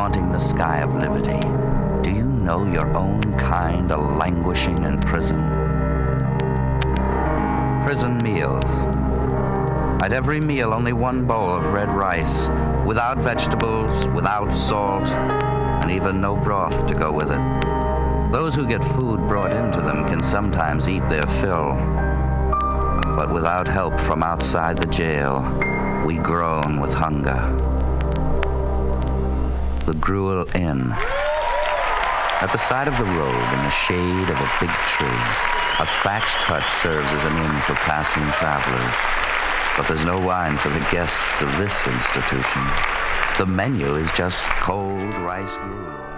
haunting the sky of liberty, do you know your own kind are languishing in prison? Prison meals. At every meal, only one bowl of red rice, without vegetables, without salt, and even no broth to go with it. Those who get food brought into them can sometimes eat their fill. But without help from outside the jail, we groan with hunger. The Gruel Inn. At the side of the road, in the shade of a big tree, a thatched hut serves as an inn for passing travelers. But there's no wine for the guests of this institution. The menu is just cold rice gruel.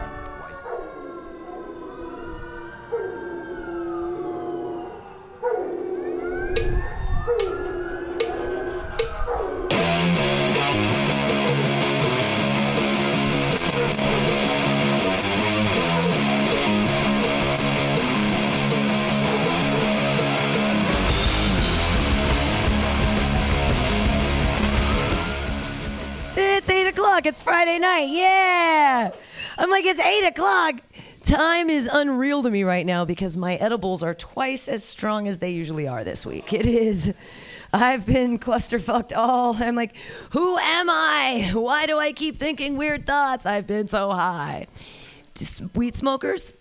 Friday night. Yeah. I'm like, it's eight o'clock. Time is unreal to me right now because my edibles are twice as strong as they usually are this week. It is. I've been clusterfucked all. I'm like, who am I? Why do I keep thinking weird thoughts? I've been so high. Just weed smokers?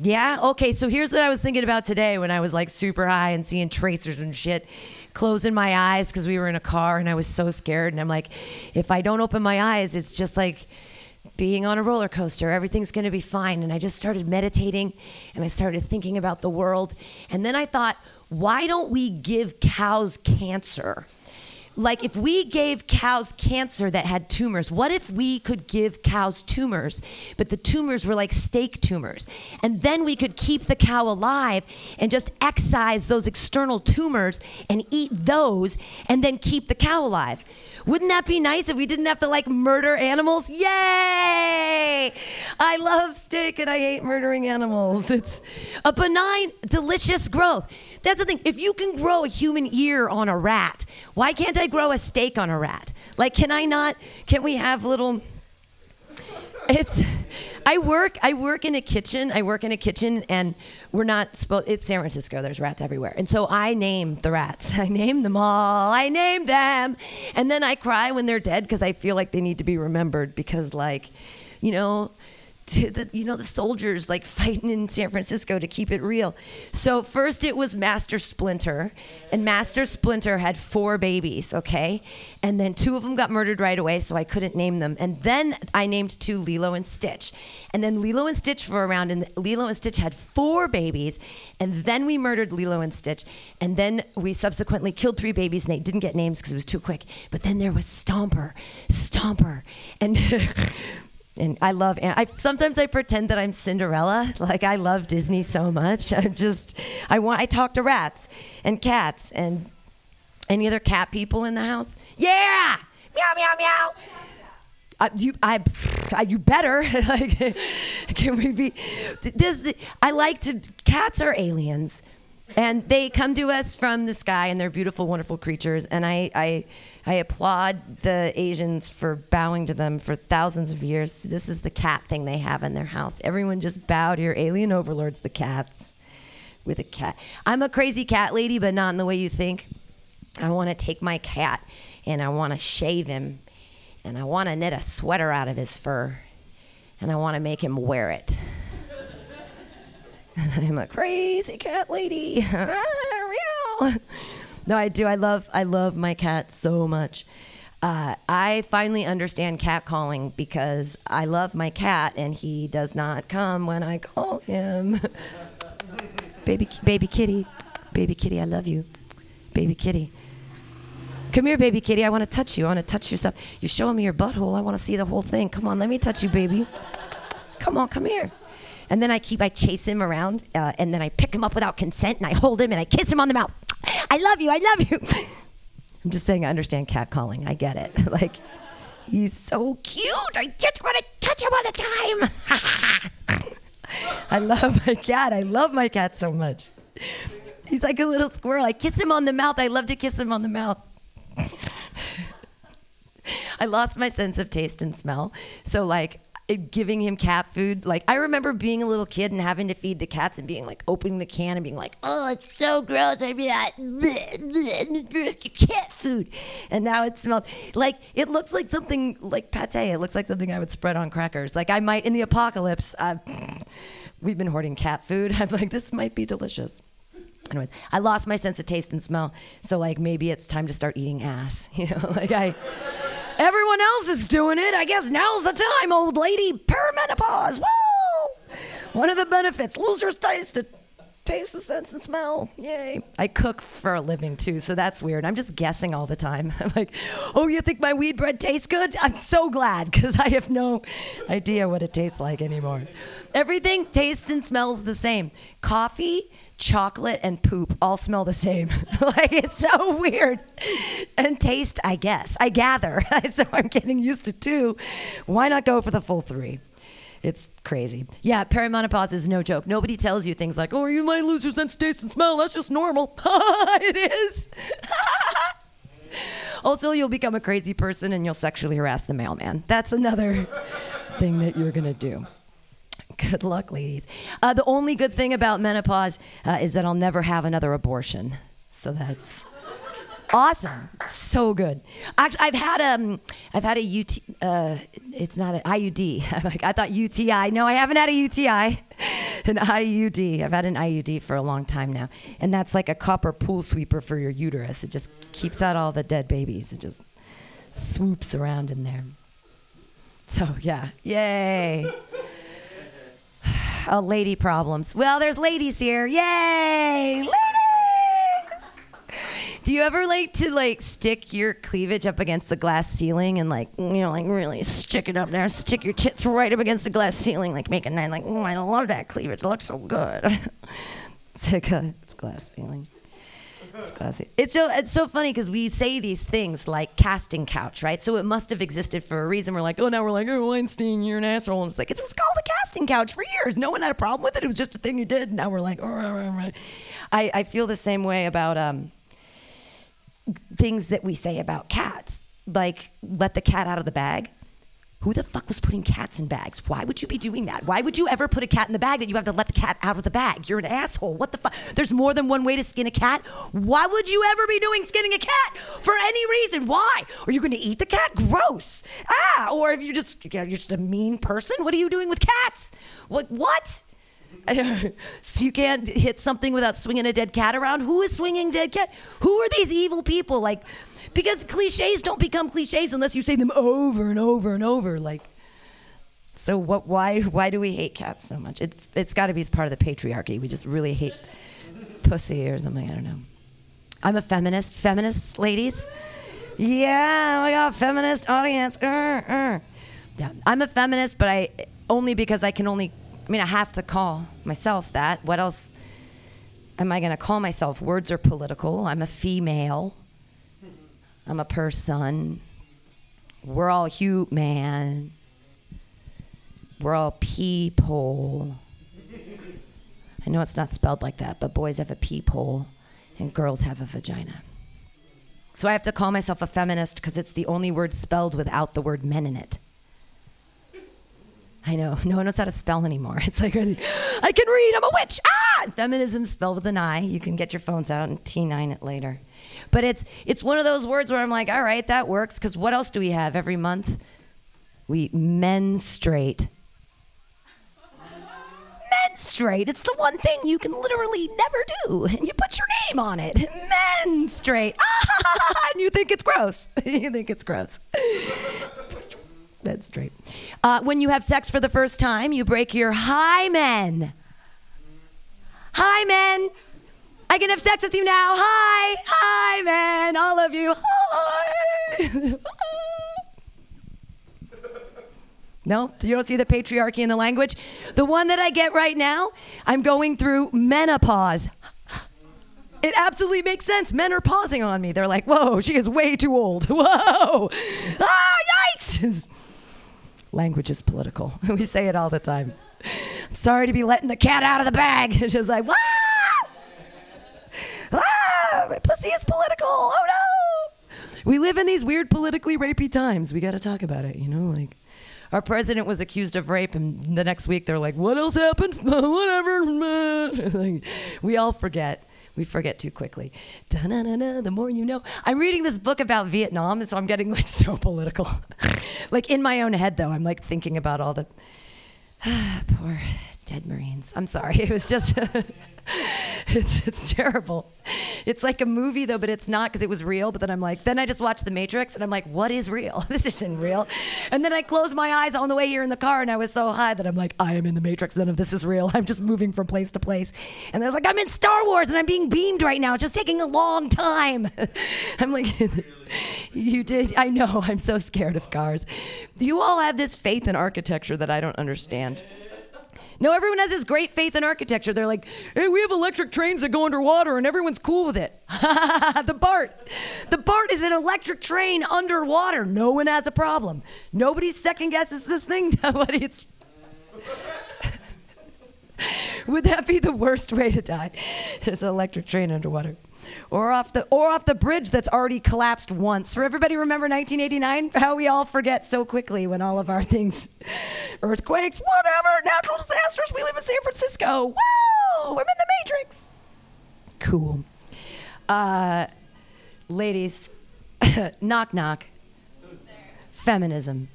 Yeah. Okay. So here's what I was thinking about today when I was like super high and seeing tracers and shit, closing my eyes because we were in a car and I was so scared. And I'm like, if I don't open my eyes, it's just like being on a roller coaster. Everything's going to be fine. And I just started meditating and I started thinking about the world. And then I thought, why don't we give cows cancer? Like if we gave cows cancer that had tumors what if we could give cows tumors? But the tumors were like steak tumors. And then we could keep the cow alive and just excise those external tumors and eat those and then keep the cow alive wouldn't that be nice if we didn't have to like murder animals? Yay! I love steak and i hate murdering animals. It's a benign delicious growth. That's the thing. If you can grow a human ear on a rat why can't i grow a steak on a rat? Like can i not can we have little it's i work i work in a kitchen i work in a kitchen and we're not supposed it's san francisco there's rats everywhere. And so i name the rats. I name them all. I name them. And then i cry when they're dead because i feel like they need to be remembered because like you know to the you know the soldiers like fighting in San Francisco to keep it real. So first it was Master Splinter, and Master Splinter had four babies, okay, and then two of them got murdered right away, so I couldn't name them. And then I named two Lilo and Stitch, and then Lilo and Stitch were around, and Lilo and Stitch had four babies, and then we murdered Lilo and Stitch, and then we subsequently killed three babies, and they didn't get names because it was too quick. But then there was Stomper, Stomper, and. and I love. I sometimes I pretend that I'm Cinderella. Like I love Disney so much. I'm just. I want. I talk to rats and cats and any other cat people in the house. Yeah, meow meow meow. Uh, you, I, I, you better. like, can we be? This, I like to. Cats are aliens, and they come to us from the sky, and they're beautiful, wonderful creatures. And I, I, I applaud the Asians for bowing to them for thousands of years. This is the cat thing they have in their house. Everyone just bow to your alien overlords, the cats, with a cat. I'm a crazy cat lady, but not in the way you think. I want to take my cat and I want to shave him and I want to knit a sweater out of his fur and I want to make him wear it. I'm a crazy cat lady. no, I do. I love I love my cat so much. Uh, I finally understand cat calling because I love my cat and he does not come when I call him. baby, baby kitty, baby kitty, I love you, baby kitty. Come here, baby kitty. I want to touch you. I want to touch yourself. You're showing me your butthole. I want to see the whole thing. Come on, let me touch you, baby. Come on, come here. And then I keep, I chase him around, uh, and then I pick him up without consent, and I hold him, and I kiss him on the mouth. I love you. I love you. I'm just saying, I understand cat calling. I get it. like, he's so cute. I just want to touch him all the time. I love my cat. I love my cat so much. He's like a little squirrel. I kiss him on the mouth. I love to kiss him on the mouth. I lost my sense of taste and smell. So like giving him cat food, like I remember being a little kid and having to feed the cats and being like opening the can and being like, oh, it's so gross. I'd be like, "Bleh, bleh, bleh, cat food, and now it smells like it looks like something like pate. It looks like something I would spread on crackers. Like I might in the apocalypse. Uh, we've been hoarding cat food. I'm like, this might be delicious. Anyways, I lost my sense of taste and smell. So like maybe it's time to start eating ass. You know, like I everyone else is doing it. I guess now's the time, old lady. Perimenopause. Woo! One of the benefits. Losers taste. Taste of sense and smell. Yay. I cook for a living too, so that's weird. I'm just guessing all the time. I'm like, oh, you think my weed bread tastes good? I'm so glad because I have no idea what it tastes like anymore. Everything tastes and smells the same. Coffee, chocolate, and poop all smell the same. like, it's so weird. And taste, I guess. I gather. so I'm getting used to two. Why not go for the full three? It's crazy. Yeah, perimenopause is no joke. Nobody tells you things like, oh, you might lose your sense of taste and smell. That's just normal. it is. also, you'll become a crazy person and you'll sexually harass the mailman. That's another thing that you're going to do. Good luck, ladies. Uh, the only good thing about menopause uh, is that I'll never have another abortion. So that's awesome. So good. Actually, I've had um, I've had a UT. Uh, it's not an IUD. Like, I thought UTI. No, I haven't had a UTI. An IUD. I've had an IUD for a long time now, and that's like a copper pool sweeper for your uterus. It just keeps out all the dead babies. It just swoops around in there. So yeah, yay. Oh, lady problems. Well, there's ladies here. Yay! Ladies! Do you ever like to like stick your cleavage up against the glass ceiling and like you know like really stick it up there, stick your tits right up against the glass ceiling, like make a night like oh I love that cleavage, it looks so good. it's like a, it's glass ceiling. It's glassy. It's so it's so funny because we say these things like casting couch, right? So it must have existed for a reason. We're like, oh, now we're like, oh, Weinstein, you're an asshole. And it's like it was called a casting couch for years. No one had a problem with it. It was just a thing you did. Now we're like, oh, right, right, right. I I feel the same way about um things that we say about cats, like let the cat out of the bag. Who the fuck was putting cats in bags? Why would you be doing that? Why would you ever put a cat in the bag that you have to let the cat out of the bag? You're an asshole. What the fuck? There's more than one way to skin a cat. Why would you ever be doing skinning a cat for any reason? Why? Are you going to eat the cat? Gross. Ah, or if you're just you're just a mean person, what are you doing with cats? What what? so you can't hit something without swinging a dead cat around. Who is swinging dead cat? Who are these evil people? Like, because cliches don't become cliches unless you say them over and over and over. Like, so what? Why? Why do we hate cats so much? It's it's got to be part of the patriarchy. We just really hate pussy or something. I don't know. I'm a feminist. Feminist ladies. Yeah, we got a feminist audience. Uh, uh. Yeah, I'm a feminist, but I only because I can only. I mean, I have to call myself that. What else am I going to call myself? Words are political. I'm a female. I'm a person. We're all human. We're all people. I know it's not spelled like that, but boys have a peephole and girls have a vagina. So I have to call myself a feminist because it's the only word spelled without the word men in it. I know. No one knows how to spell anymore. It's like, I can read. I'm a witch. Ah! Feminism spelled with an I. You can get your phones out and T9 it later. But it's it's one of those words where I'm like, all right, that works. Because what else do we have every month? We menstruate. Menstruate. It's the one thing you can literally never do. And you put your name on it. Menstruate. And you think it's gross. you think it's gross. Straight. Uh, when you have sex for the first time, you break your hymen. Hi, men. I can have sex with you now. Hi. Hi, men. All of you. Hi. no, you don't see the patriarchy in the language. The one that I get right now, I'm going through menopause. It absolutely makes sense. Men are pausing on me. They're like, whoa, she is way too old. Whoa. Ah, yikes. Language is political. we say it all the time. I'm sorry to be letting the cat out of the bag. It's just like, ah! Ah! My pussy is political. Oh no! We live in these weird politically rapey times. We got to talk about it, you know, like our president was accused of rape, and the next week they're like, "What else happened? Whatever." like, we all forget. We forget too quickly. Da-na-na-na, the more you know. I'm reading this book about Vietnam, so I'm getting like so political. like in my own head, though, I'm like thinking about all the poor dead Marines. I'm sorry. It was just. it's it's terrible. It's like a movie though, but it's not because it was real. But then I'm like, then I just watch The Matrix and I'm like, what is real? This isn't real. And then I closed my eyes on the way here in the car and I was so high that I'm like, I am in the Matrix. None of this is real. I'm just moving from place to place. And I was like, I'm in Star Wars and I'm being beamed right now. It's just taking a long time. I'm like, you did. I know. I'm so scared of cars. You all have this faith in architecture that I don't understand. No, everyone has this great faith in architecture. They're like, hey, we have electric trains that go underwater and everyone's cool with it. the BART. The BART is an electric train underwater. No one has a problem. Nobody second guesses this thing. Nobody. It's. Would that be the worst way to die? It's an electric train underwater or off the or off the bridge that's already collapsed once. For everybody remember 1989? How we all forget so quickly when all of our things, earthquakes, whatever, natural disasters. We live in San Francisco. Whoa! I'm in the Matrix. Cool. Uh, ladies, knock knock. Feminism.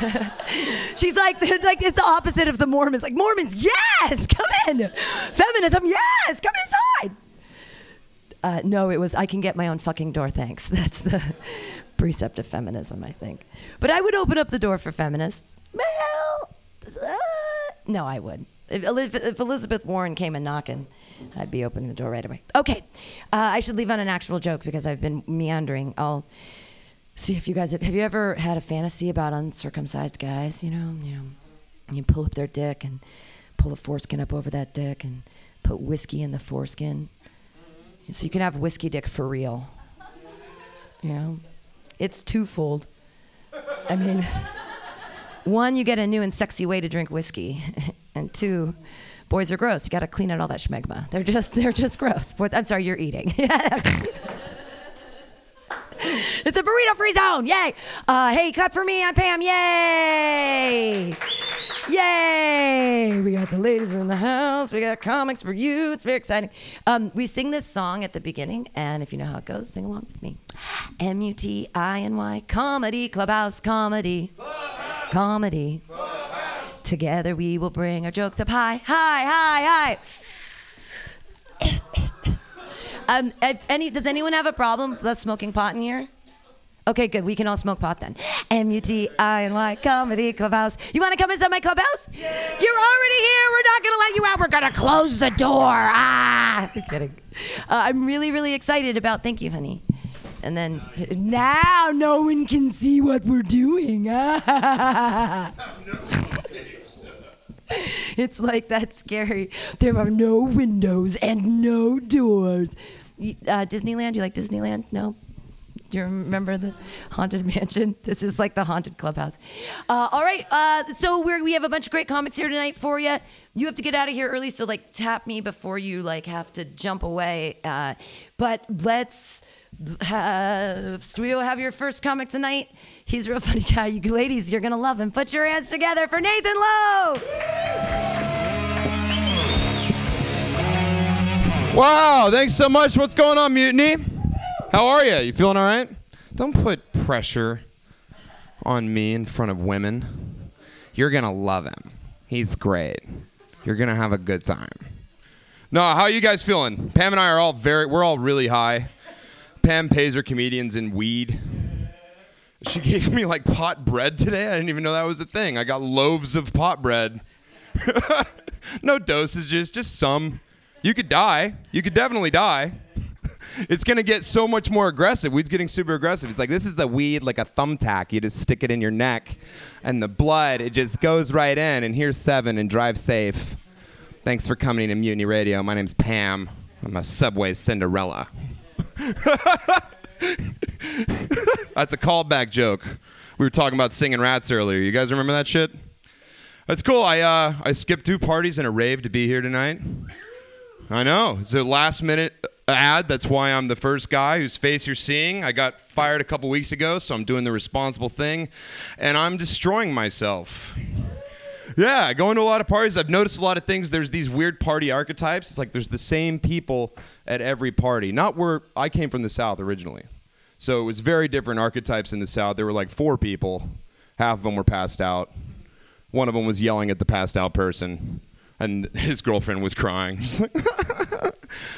She's like, like it's the opposite of the Mormons. Like Mormons, yes, come in. Feminism, yes, come inside. Uh, no, it was I can get my own fucking door. Thanks. That's the precept of feminism, I think. But I would open up the door for feminists. Well, uh, no, I would. If, if, Elizabeth Warren came and knocking, I'd be opening the door right away. Okay, uh, I should leave on an actual joke because I've been meandering. I'll see if you guys have, have you ever had a fantasy about uncircumcised guys? You know, you know, you pull up their dick and pull a foreskin up over that dick and put whiskey in the foreskin so you can have whiskey dick for real. You know? It's twofold. I mean, one, you get a new and sexy way to drink whiskey. and two, boys are gross. You got to clean out all that schmegma. They're just they're just gross. Boys, I'm sorry, you're eating. it's a burrito free zone. Yay. Uh, hey, clap for me. I'm Pam. Yay. Yay! We got the ladies in the house. We got comics for you. It's very exciting. Um, we sing this song at the beginning, and if you know how it goes, sing along with me. M U T I N Y comedy clubhouse comedy clubhouse. comedy. Clubhouse. Together we will bring our jokes up high, high, high, high. Um, any, does anyone have a problem with us smoking pot in here? Okay, good. We can all smoke pot then. M U T I N Y Comedy Clubhouse. You want to come inside my clubhouse? Yeah. You're already here. We're not going to let you out. We're going to close the door. Ah, I'm kidding. Uh, I'm really, really excited about. Thank you, honey. And then now no one can see what we're doing. it's like that scary. There are no windows and no doors. Uh, Disneyland? You like Disneyland? No? Do you remember the haunted mansion? This is like the haunted clubhouse. Uh, all right, uh, so we we have a bunch of great comics here tonight for you. You have to get out of here early, so like tap me before you like have to jump away. Uh, but let's have we will have your first comic tonight. He's a real funny guy. You ladies, you're gonna love him. Put your hands together for Nathan Lowe. Wow, thanks so much. What's going on, Mutiny? How are you? You feeling all right? Don't put pressure on me in front of women. You're to love him. He's great. You're to have a good time. No, how are you guys feeling? Pam and I are all very, we're all really high. Pam pays her comedians in weed. She gave me like pot bread today. I didn't even know that was a thing. I got loaves of pot bread. no dosages, just some. You could die. You could definitely die it's gonna get so much more aggressive. Weed's getting super aggressive. It's like this is a weed like a thumbtack. You just stick it in your neck, and the blood it just goes right in. And here's seven and drive safe. Thanks for coming to Mutiny Radio. My name's Pam. I'm a Subway Cinderella. That's a callback joke. We were talking about singing rats earlier. You guys remember that shit? That's cool. I uh, I skipped two parties and a rave to be here tonight. I know. It's a last minute ad. That's why I'm the first guy whose face you're seeing. I got fired a couple weeks ago, so I'm doing the responsible thing, and I'm destroying myself. Yeah, going to a lot of parties. I've noticed a lot of things. There's these weird party archetypes. It's like there's the same people at every party. Not where I came from the South originally. So it was very different archetypes in the South. There were like four people. Half of them were passed out. One of them was yelling at the passed out person, and his girlfriend was crying.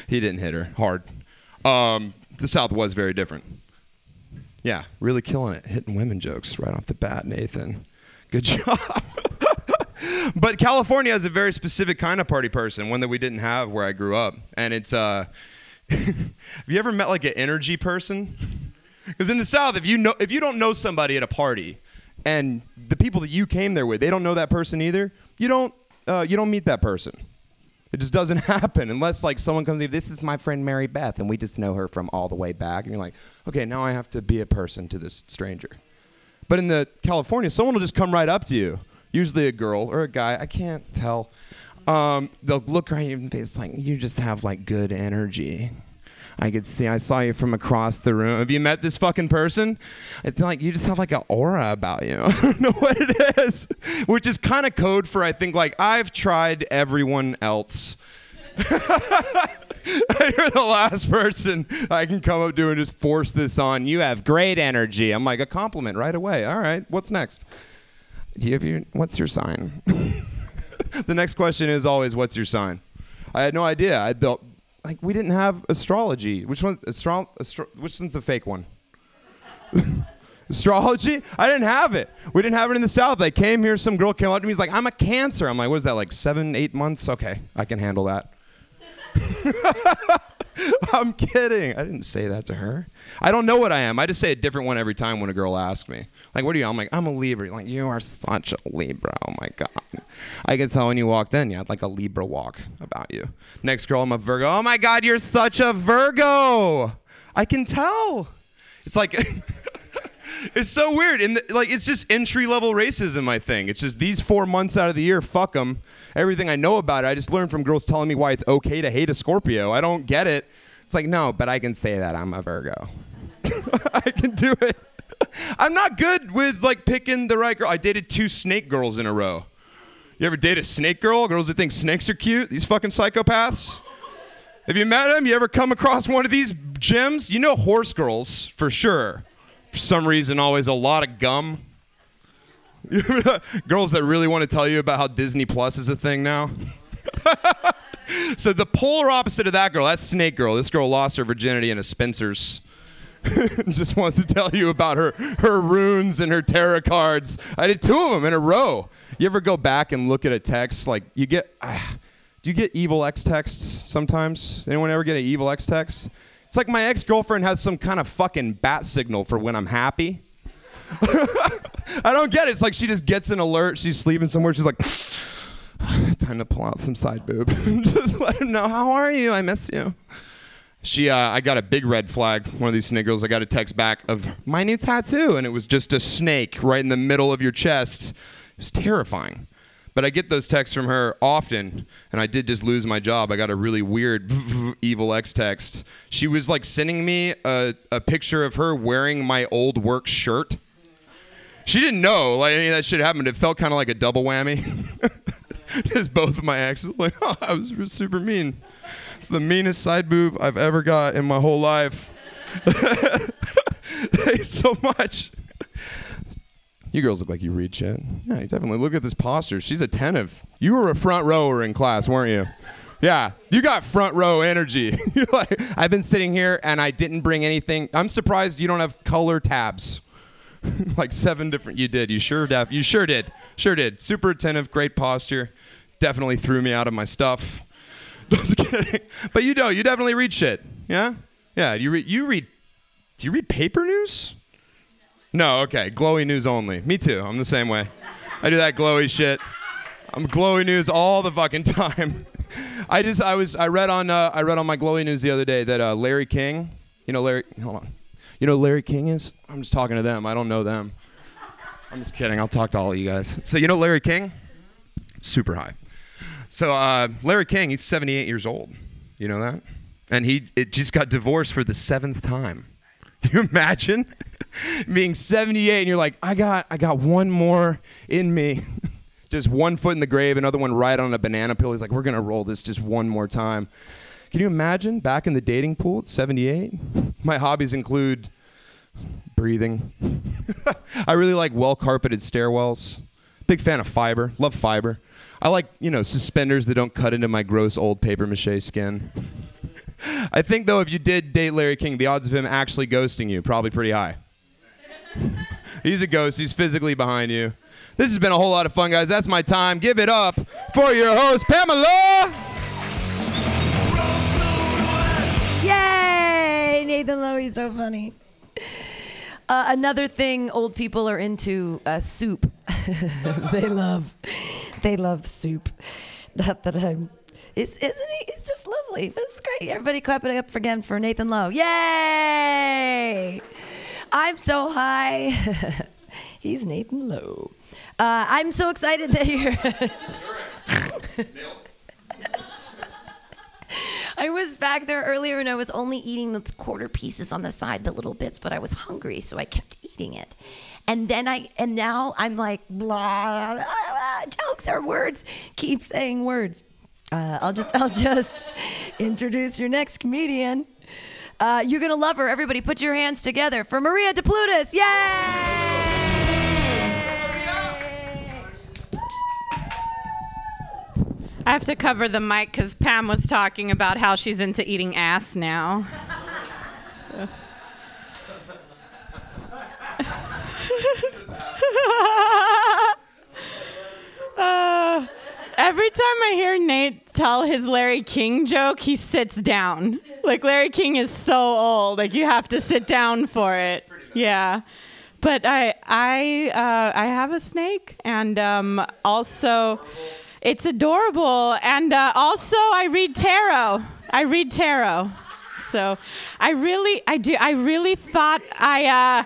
He didn't hit her hard. Um, the South was very different. Yeah, really killing it, hitting women jokes right off the bat, Nathan. Good job. but California has a very specific kind of party person, one that we didn't have where I grew up, and it's. Uh, have you ever met like an energy person? Because in the South, if you know, if you don't know somebody at a party, and the people that you came there with, they don't know that person either. You don't, uh, you don't meet that person. It just doesn't happen unless like someone comes in. This is my friend Mary Beth, and we just know her from all the way back. And you're like, okay, now I have to be a person to this stranger. But in the California, someone will just come right up to you. Usually a girl or a guy. I can't tell. Um, they'll look right in your face like you just have like good energy. I could see. I saw you from across the room. Have you met this fucking person? It's like you just have like an aura about you. I don't know what it is, which is kind of code for I think like I've tried everyone else. You're the last person I can come up to and just force this on. You have great energy. I'm like a compliment right away. All right, what's next? Do you have your? What's your sign? the next question is always, "What's your sign?" I had no idea. I built like we didn't have astrology. Which one? Astro, astro, which one's the fake one? astrology? I didn't have it. We didn't have it in the South. I came here. Some girl came up to me. He's like, "I'm a Cancer." I'm like, "What is that? Like seven, eight months? Okay, I can handle that." I'm kidding. I didn't say that to her. I don't know what I am. I just say a different one every time when a girl asks me. Like, what are you? I'm like, I'm a Libra. Like, you are such a Libra. Oh my god. I could tell when you walked in, you had like a Libra walk about you. Next girl, I'm a Virgo. Oh my god, you're such a Virgo. I can tell. It's like. it's so weird. And like, it's just entry level racism. I think it's just these four months out of the year. Fuck them. Everything I know about it, I just learned from girls telling me why it's okay to hate a Scorpio. I don't get it. It's like no, but I can say that I'm a Virgo. I can do it. I'm not good with like picking the right girl. I dated two snake girls in a row. You ever date a snake girl? Girls that think snakes are cute? These fucking psychopaths? Have you met them? You ever come across one of these gyms? You know horse girls for sure. For some reason, always a lot of gum. girls that really want to tell you about how Disney Plus is a thing now. so the polar opposite of that girl, that's Snake Girl. This girl lost her virginity in a Spencer's. just wants to tell you about her her runes and her tarot cards. I did two of them in a row. You ever go back and look at a text like you get? Uh, do you get evil ex texts sometimes? Anyone ever get an evil ex text? It's like my ex girlfriend has some kind of fucking bat signal for when I'm happy. I don't get it. It's like she just gets an alert. She's sleeping somewhere. She's like, time to pull out some side boob. just let him know, how are you? I miss you. She, uh, I got a big red flag. One of these girls. I got a text back of my new tattoo, and it was just a snake right in the middle of your chest. It was terrifying. But I get those texts from her often, and I did just lose my job. I got a really weird evil ex text. She was like sending me a, a picture of her wearing my old work shirt. She didn't know like any of that shit happened. It felt kind of like a double whammy. just both of my exes like, oh, I was super mean. It's the meanest side boob I've ever got in my whole life. Thanks so much. You girls look like you read shit. Yeah, you definitely look at this posture. She's attentive. You were a front rower in class, weren't you? Yeah, you got front row energy. like, I've been sitting here and I didn't bring anything. I'm surprised you don't have color tabs. like seven different. You did. You sure did. You sure did. Sure did. Super attentive. Great posture. Definitely threw me out of my stuff. Just kidding. But you don't. you definitely read shit. Yeah. Yeah. You read. You read. Do you read paper news? No. Okay. Glowy news only. Me too. I'm the same way. I do that glowy shit. I'm glowy news all the fucking time. I just I was I read on uh, I read on my glowy news the other day that uh, Larry King, you know Larry, hold on, you know Larry King is? I'm just talking to them. I don't know them. I'm just kidding. I'll talk to all of you guys. So you know Larry King? Super high. So uh, Larry King, he's 78 years old. You know that? and he just got divorced for the seventh time. Can you imagine being 78 and you're like, I got I got one more in me. just one foot in the grave, another one right on a banana peel. He's like, we're gonna roll this just one more time. Can you imagine back in the dating pool at 78? My hobbies include breathing. I really like well carpeted stairwells. Big fan of fiber. Love fiber. I like, you know, suspenders that don't cut into my gross old paper mache skin. I think though if you did date Larry King, the odds of him actually ghosting you probably pretty high. He's a ghost. He's physically behind you. This has been a whole lot of fun, guys. That's my time. Give it up for your host, Pamela. Yay! Nathan Lowe, he's so funny. Uh, another thing old people are into uh, soup. they love, they love soup. Not that I'm. Is, isn't he? It's just lovely. That's great. Everybody clap it up again for Nathan Lowe. Yay! I'm so high. He's Nathan Lowe. Uh, I'm so excited that you're. I was back there earlier and I was only eating the quarter pieces on the side, the little bits, but I was hungry, so I kept eating it. And then I, and now I'm like, blah, blah, blah jokes are words. Keep saying words. Uh, I'll just, I'll just introduce your next comedian. Uh, you're gonna love her. Everybody, put your hands together for Maria DePlutis. Yay! I have to cover the mic because Pam was talking about how she's into eating ass now. uh, every time I hear Nate tell his Larry King joke, he sits down. Like Larry King is so old, like you have to sit down for it. Yeah but I I uh, I have a snake, and um, also it's adorable. And uh, also, I read tarot. I read tarot. So I really, I do, I really thought I, uh,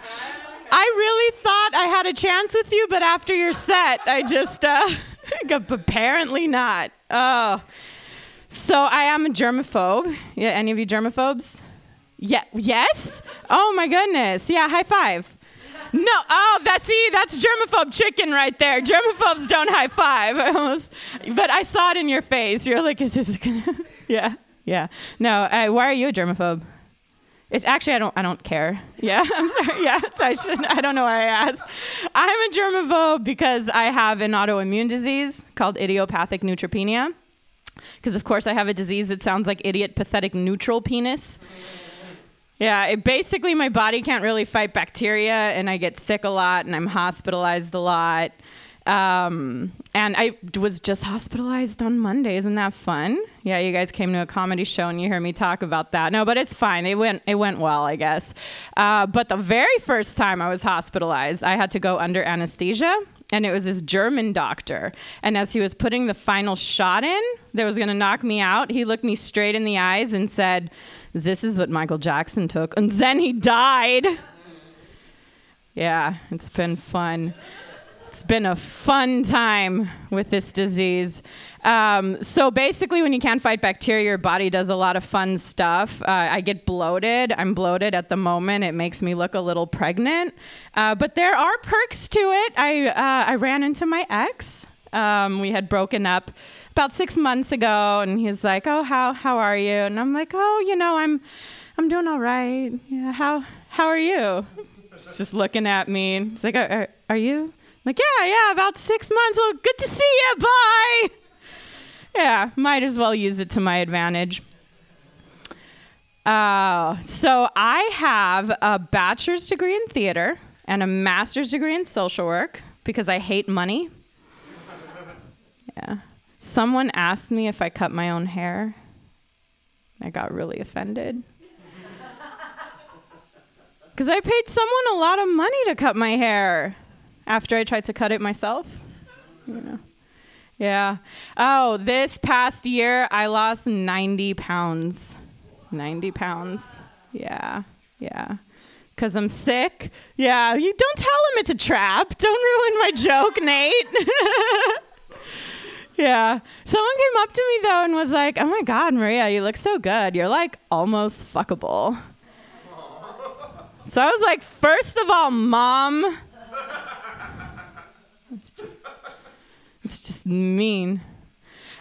I really thought I had a chance with you, but after your set, I just, uh, apparently not. Oh. So I am a germaphobe. Yeah, any of you germaphobes? Yeah, yes? Oh my goodness. Yeah, high five. No, oh, that's see, that's germaphobe chicken right there. Germaphobes don't high five. I almost, but I saw it in your face. You're like, is this gonna? yeah, yeah. No, uh, why are you a germaphobe? It's actually I don't I don't care. Yeah, I'm sorry. Yeah, I should I don't know why I asked. I'm a germaphobe because I have an autoimmune disease called idiopathic neutropenia. Because of course I have a disease that sounds like idiot, pathetic, neutral penis. Yeah, it, basically, my body can't really fight bacteria, and I get sick a lot, and I'm hospitalized a lot. Um, and I was just hospitalized on Monday. Isn't that fun? Yeah, you guys came to a comedy show and you hear me talk about that. No, but it's fine. It went it went well, I guess. Uh, but the very first time I was hospitalized, I had to go under anesthesia, and it was this German doctor. And as he was putting the final shot in, that was going to knock me out, he looked me straight in the eyes and said this is what Michael Jackson took. And then he died. Yeah, it's been fun. It's been a fun time with this disease. Um, so basically, when you can't fight bacteria, your body does a lot of fun stuff. Uh, I get bloated. I'm bloated at the moment. It makes me look a little pregnant. Uh, but there are perks to it. I, uh, I ran into my ex. Um, we had broken up about six months ago, and he's like, "Oh, how how are you?" And I'm like, "Oh, you know, I'm I'm doing all right. Yeah, how how are you?" He's just looking at me. He's like, "Are, are you?" Like, "Yeah, yeah, about six months. Well, good to see you. Bye." Yeah, might as well use it to my advantage. Uh, so I have a bachelor's degree in theater and a master's degree in social work because I hate money. Yeah. Someone asked me if I cut my own hair. I got really offended. Because I paid someone a lot of money to cut my hair after I tried to cut it myself. You know. Yeah. Oh, this past year I lost 90 pounds. 90 pounds. Yeah. Yeah. Because I'm sick. Yeah. You don't tell him it's a trap. Don't ruin my joke, Nate. Yeah. Someone came up to me though and was like, "Oh my God, Maria, you look so good. You're like almost fuckable." So I was like, first of all, mom. It's just, it's just mean.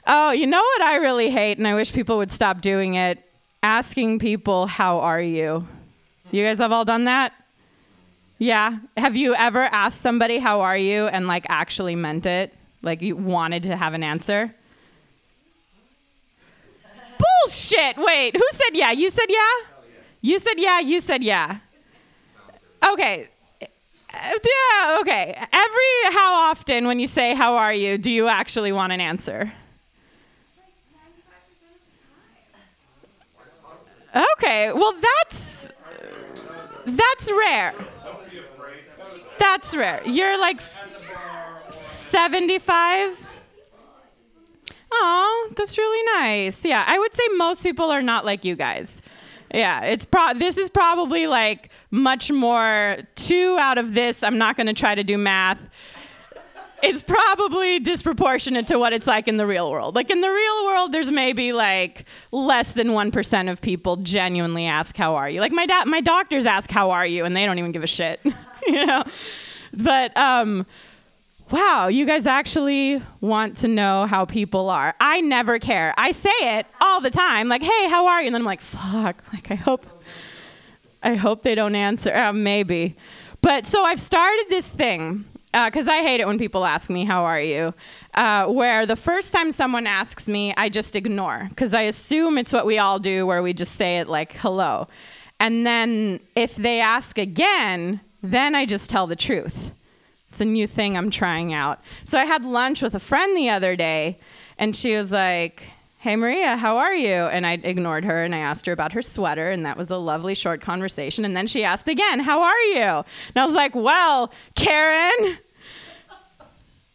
Oh, you know what I really hate, and I wish people would stop doing it? Asking people, how are you? You guys have all done that? Yeah. Have you ever asked somebody, how are you, and like actually meant it? Like you wanted to have an answer? Bullshit. Wait, who said yeah? You said yeah? You said yeah, you said yeah. Okay. Uh, Yeah, okay. Every how often when you say how are you, do you actually want an answer? Okay. Well, that's that's rare. That's rare. You're like 75? Oh, that's really nice. Yeah, I would say most people are not like you guys. Yeah, it's pro- this is probably like much more two out of this. I'm not going to try to do math. It's probably disproportionate to what it's like in the real world. Like in the real world, there's maybe like less than one percent of people genuinely ask, "How are you?" Like my dad, my doctors ask, "How are you?" and they don't even give a shit, you know. But um, wow, you guys actually want to know how people are. I never care. I say it all the time, like, "Hey, how are you?" And then I'm like, "Fuck!" Like I hope, I hope they don't answer. Uh, maybe, but so I've started this thing because I hate it when people ask me, "How are you?" Uh, where the first time someone asks me, I just ignore because I assume it's what we all do, where we just say it like "hello," and then if they ask again, then I just tell the truth. It's a new thing I'm trying out. So I had lunch with a friend the other day, and she was like, Hey Maria, how are you? And I ignored her and I asked her about her sweater, and that was a lovely short conversation. And then she asked again, How are you? And I was like, Well, Karen,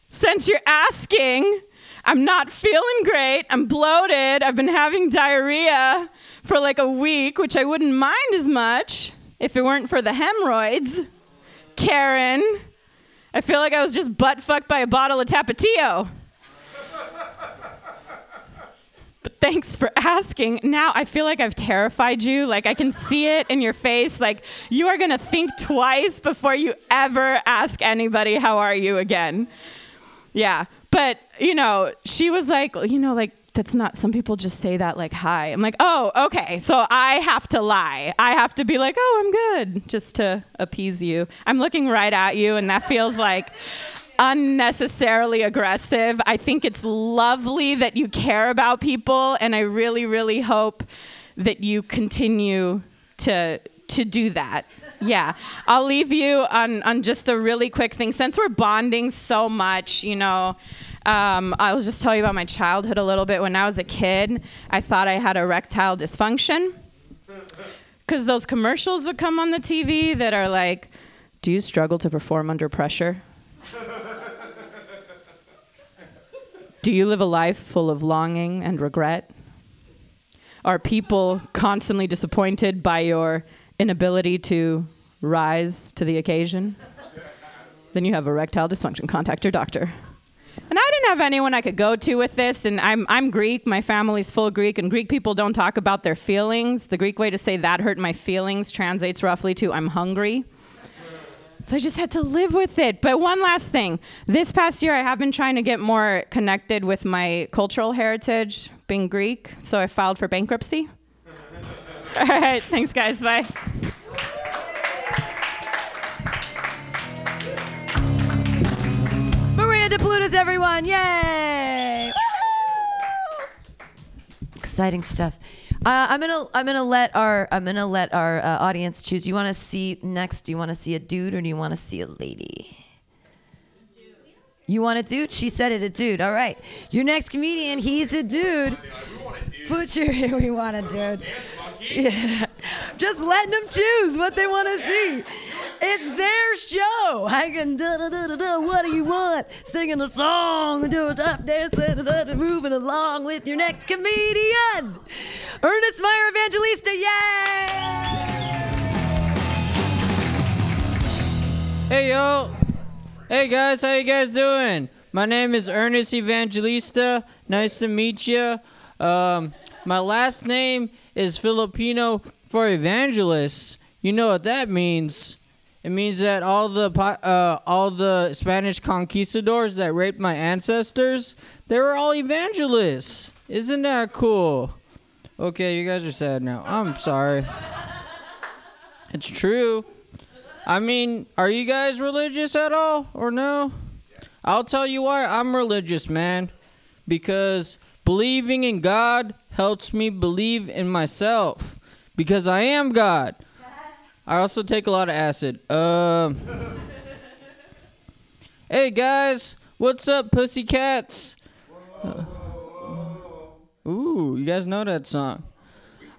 since you're asking, I'm not feeling great. I'm bloated. I've been having diarrhea for like a week, which I wouldn't mind as much if it weren't for the hemorrhoids. Karen, I feel like I was just butt fucked by a bottle of Tapatio. But thanks for asking. Now I feel like I've terrified you. Like I can see it in your face. Like you are gonna think twice before you ever ask anybody, How are you again? Yeah. But, you know, she was like, you know, like, that's not, some people just say that like, hi. I'm like, oh, okay. So I have to lie. I have to be like, oh, I'm good, just to appease you. I'm looking right at you, and that feels like unnecessarily aggressive. I think it's lovely that you care about people, and I really, really hope that you continue to to do that. Yeah, I'll leave you on on just a really quick thing. Since we're bonding so much, you know, um, I'll just tell you about my childhood a little bit. When I was a kid, I thought I had erectile dysfunction because those commercials would come on the TV that are like, "Do you struggle to perform under pressure?" Do you live a life full of longing and regret? Are people constantly disappointed by your inability to rise to the occasion? Then you have erectile dysfunction. Contact your doctor. And I didn't have anyone I could go to with this. And I'm, I'm Greek. My family's full Greek. And Greek people don't talk about their feelings. The Greek way to say that hurt my feelings translates roughly to I'm hungry. So I just had to live with it. But one last thing. This past year, I have been trying to get more connected with my cultural heritage, being Greek. So I filed for bankruptcy. All right. Thanks, guys. Bye. Maria DePlutis, everyone! Yay! Exciting stuff. Uh, I'm gonna I'm gonna let our I'm gonna let our uh, audience choose. You want to see next? Do you want to see a dude or do you want to see a lady? You want a dude? She said it, a dude. All right. Your next comedian, he's a dude. Put your we want a dude. Yeah. Just letting them choose what they want to see. It's their show. I can da da da da da. What do you want? Singing a song, do a tap dance, da, da, da, moving along with your next comedian, Ernest Meyer Evangelista. Yay! Hey yo, hey guys, how you guys doing? My name is Ernest Evangelista. Nice to meet you. Um, my last name is Filipino for evangelist. You know what that means? It means that all the uh, all the Spanish conquistadors that raped my ancestors, they were all evangelists. Isn't that cool? Okay, you guys are sad now. I'm sorry. It's true. I mean, are you guys religious at all or no? I'll tell you why I'm religious, man. Because believing in God helps me believe in myself. Because I am God. I also take a lot of acid. Um. hey guys, what's up, pussycats? Uh, ooh, you guys know that song?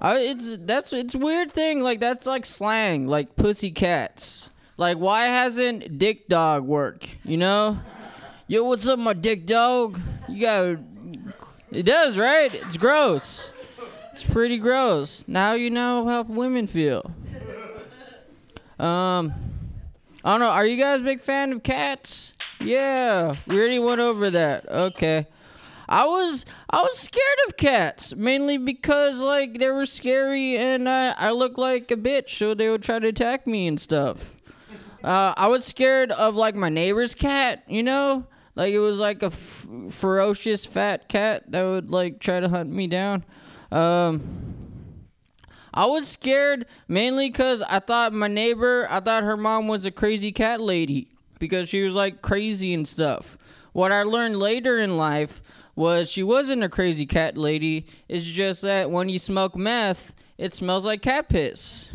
I, it's that's it's weird thing. Like that's like slang, like pussy cats. Like why hasn't dick dog work? You know? Yo, what's up, my dick dog? You got it does, right? It's gross. It's pretty gross. Now you know how women feel. Um, I don't know. Are you guys big fan of cats? Yeah, we already went over that. Okay. I was I was scared of cats mainly because like they were scary and uh, I looked like a bitch, so they would try to attack me and stuff. Uh, I was scared of like my neighbor's cat, you know, like it was like a f- ferocious fat cat that would like try to hunt me down. Um, I was scared mainly because I thought my neighbor, I thought her mom was a crazy cat lady because she was like crazy and stuff. What I learned later in life was she wasn't a crazy cat lady. It's just that when you smoke meth, it smells like cat piss.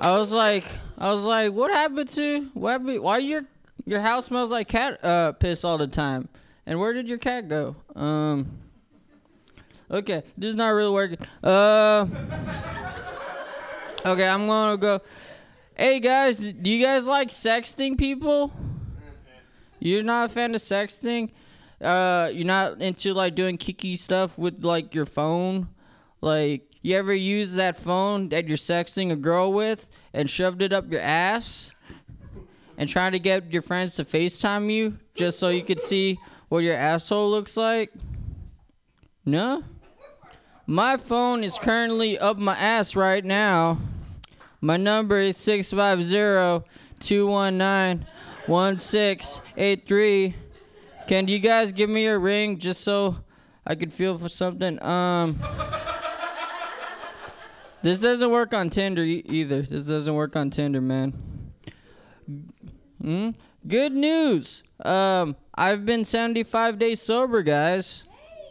I was like, I was like, what happened to what happened, why your your house smells like cat uh, piss all the time? And where did your cat go? Um. Okay, this is not really working. Uh. Okay, I'm gonna go. Hey guys, do you guys like sexting people? You're not a fan of sexting? Uh, you're not into like doing kiki stuff with like your phone? Like, you ever use that phone that you're sexting a girl with and shoved it up your ass? And trying to get your friends to FaceTime you just so you could see what your asshole looks like? No? My phone is currently up my ass right now. My number is 650 219 1683. Can you guys give me a ring just so I could feel for something? Um This doesn't work on Tinder e- either. This doesn't work on Tinder, man. Hmm? Good news. Um I've been 75 days sober, guys.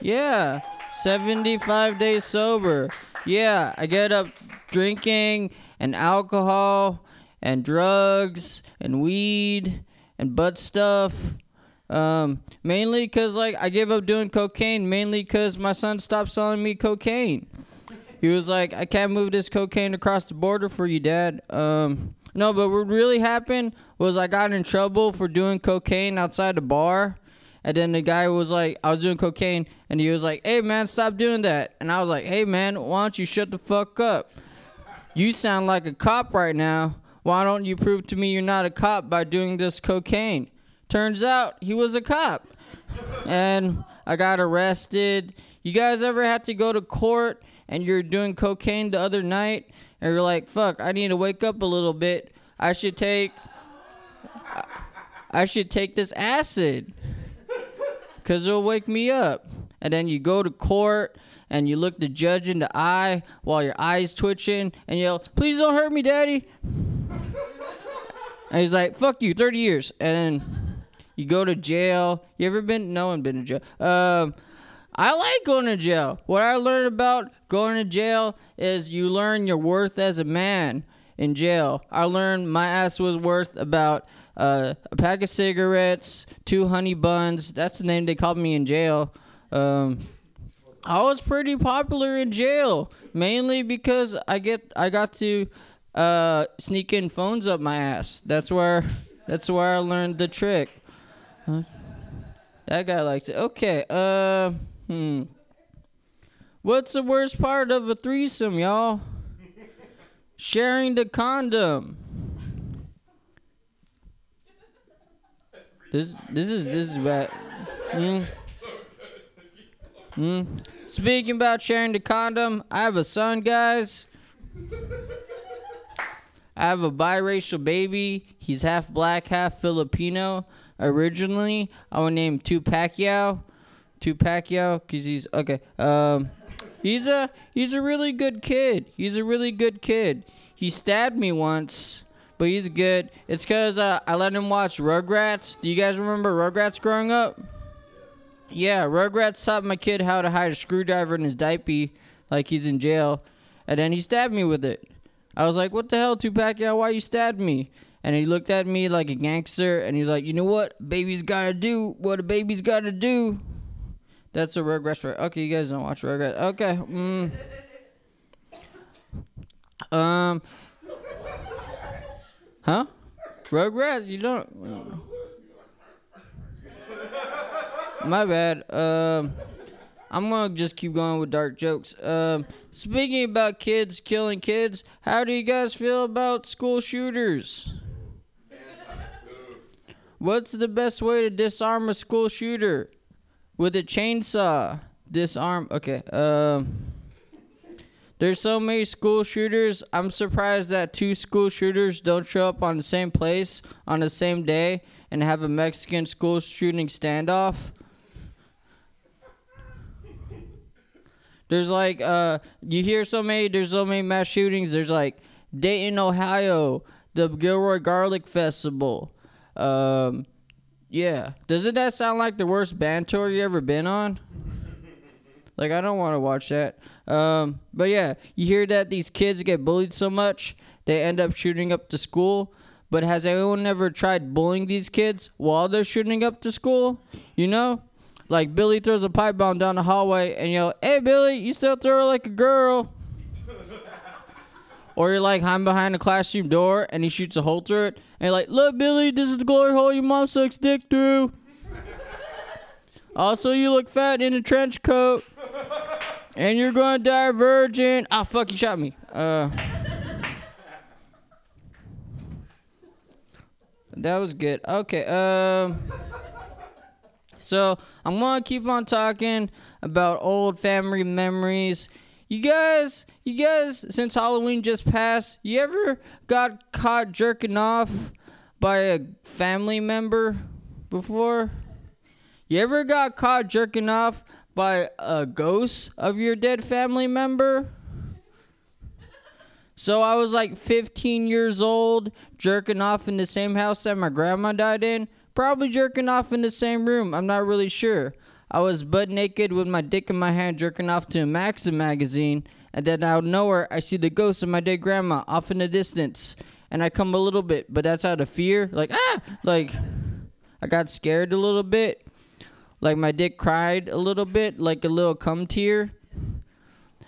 Yeah. 75 days sober. Yeah, I get up drinking and alcohol and drugs and weed and butt stuff. Um, mainly because like I gave up doing cocaine. Mainly because my son stopped selling me cocaine. He was like, "I can't move this cocaine across the border for you, Dad." Um, no, but what really happened was I got in trouble for doing cocaine outside the bar. And then the guy was like, I was doing cocaine, and he was like, "Hey man, stop doing that." And I was like, "Hey man, why don't you shut the fuck up? You sound like a cop right now. Why don't you prove to me you're not a cop by doing this cocaine?" Turns out he was a cop, and I got arrested. You guys ever had to go to court and you're doing cocaine the other night, and you're like, "Fuck, I need to wake up a little bit. I should take." I should take this acid because it'll wake me up. And then you go to court and you look the judge in the eye while your eye's twitching and yell, Please don't hurt me, daddy. And he's like, Fuck you, 30 years. And you go to jail. You ever been? No one been to jail. Um, I like going to jail. What I learned about going to jail is you learn your worth as a man in jail. I learned my ass was worth about uh, a pack of cigarettes, two honey buns. That's the name they called me in jail. Um, I was pretty popular in jail, mainly because I get I got to uh, sneak in phones up my ass. That's where that's where I learned the trick. Huh? That guy likes it. Okay. Uh, hmm. What's the worst part of a threesome, y'all? Sharing the condom. This this is this is bad. Mm. Speaking about sharing the condom, I have a son, guys. I have a biracial baby. He's half black, half Filipino. Originally, I would name Tupacquiao. Tupacquiao, cause he's okay. Um, he's a he's a really good kid. He's a really good kid. He stabbed me once, but he's good. It's cause uh, I let him watch Rugrats. Do you guys remember Rugrats growing up? Yeah, Rugrats taught my kid how to hide a screwdriver in his diaper, like he's in jail, and then he stabbed me with it. I was like, "What the hell, Tupac? Yeah, why you stabbed me?" And he looked at me like a gangster, and he's like, "You know what? Baby's gotta do what a baby's gotta do." That's a Rugrats. Okay, you guys don't watch Rugrats. Okay. Mm. Um. Huh? Rugrats? You don't. My bad. Um, I'm gonna just keep going with dark jokes. Um, speaking about kids killing kids, how do you guys feel about school shooters? What's the best way to disarm a school shooter? With a chainsaw. Disarm. Okay. Um. There's so many school shooters. I'm surprised that two school shooters don't show up on the same place on the same day and have a Mexican school shooting standoff. There's like uh you hear so many there's so many mass shootings. There's like Dayton, Ohio, the Gilroy Garlic Festival. Um yeah. Doesn't that sound like the worst band tour you ever been on? Like I don't want to watch that. Um but yeah, you hear that these kids get bullied so much, they end up shooting up the school. But has anyone ever tried bullying these kids while they're shooting up the school? You know? Like Billy throws a pipe bomb down the hallway and yell, "Hey Billy, you still throw her like a girl." or you're like hiding behind a classroom door and he shoots a hole through it, and you're like, "Look, Billy, this is the glory hole your mom sucks dick through." also, you look fat in a trench coat, and you're gonna die virgin. Ah, fuck, you shot me. Uh. That was good. Okay. Um. So I'm gonna keep on talking about old family memories. You guys, you guys, since Halloween just passed, you ever got caught jerking off by a family member before? You ever got caught jerking off by a ghost of your dead family member? So I was like 15 years old, jerking off in the same house that my grandma died in. Probably jerking off in the same room. I'm not really sure. I was butt naked with my dick in my hand, jerking off to a Maxim magazine, and then out of nowhere, I see the ghost of my dead grandma off in the distance, and I come a little bit, but that's out of fear. Like ah, like I got scared a little bit. Like my dick cried a little bit, like a little cum tear.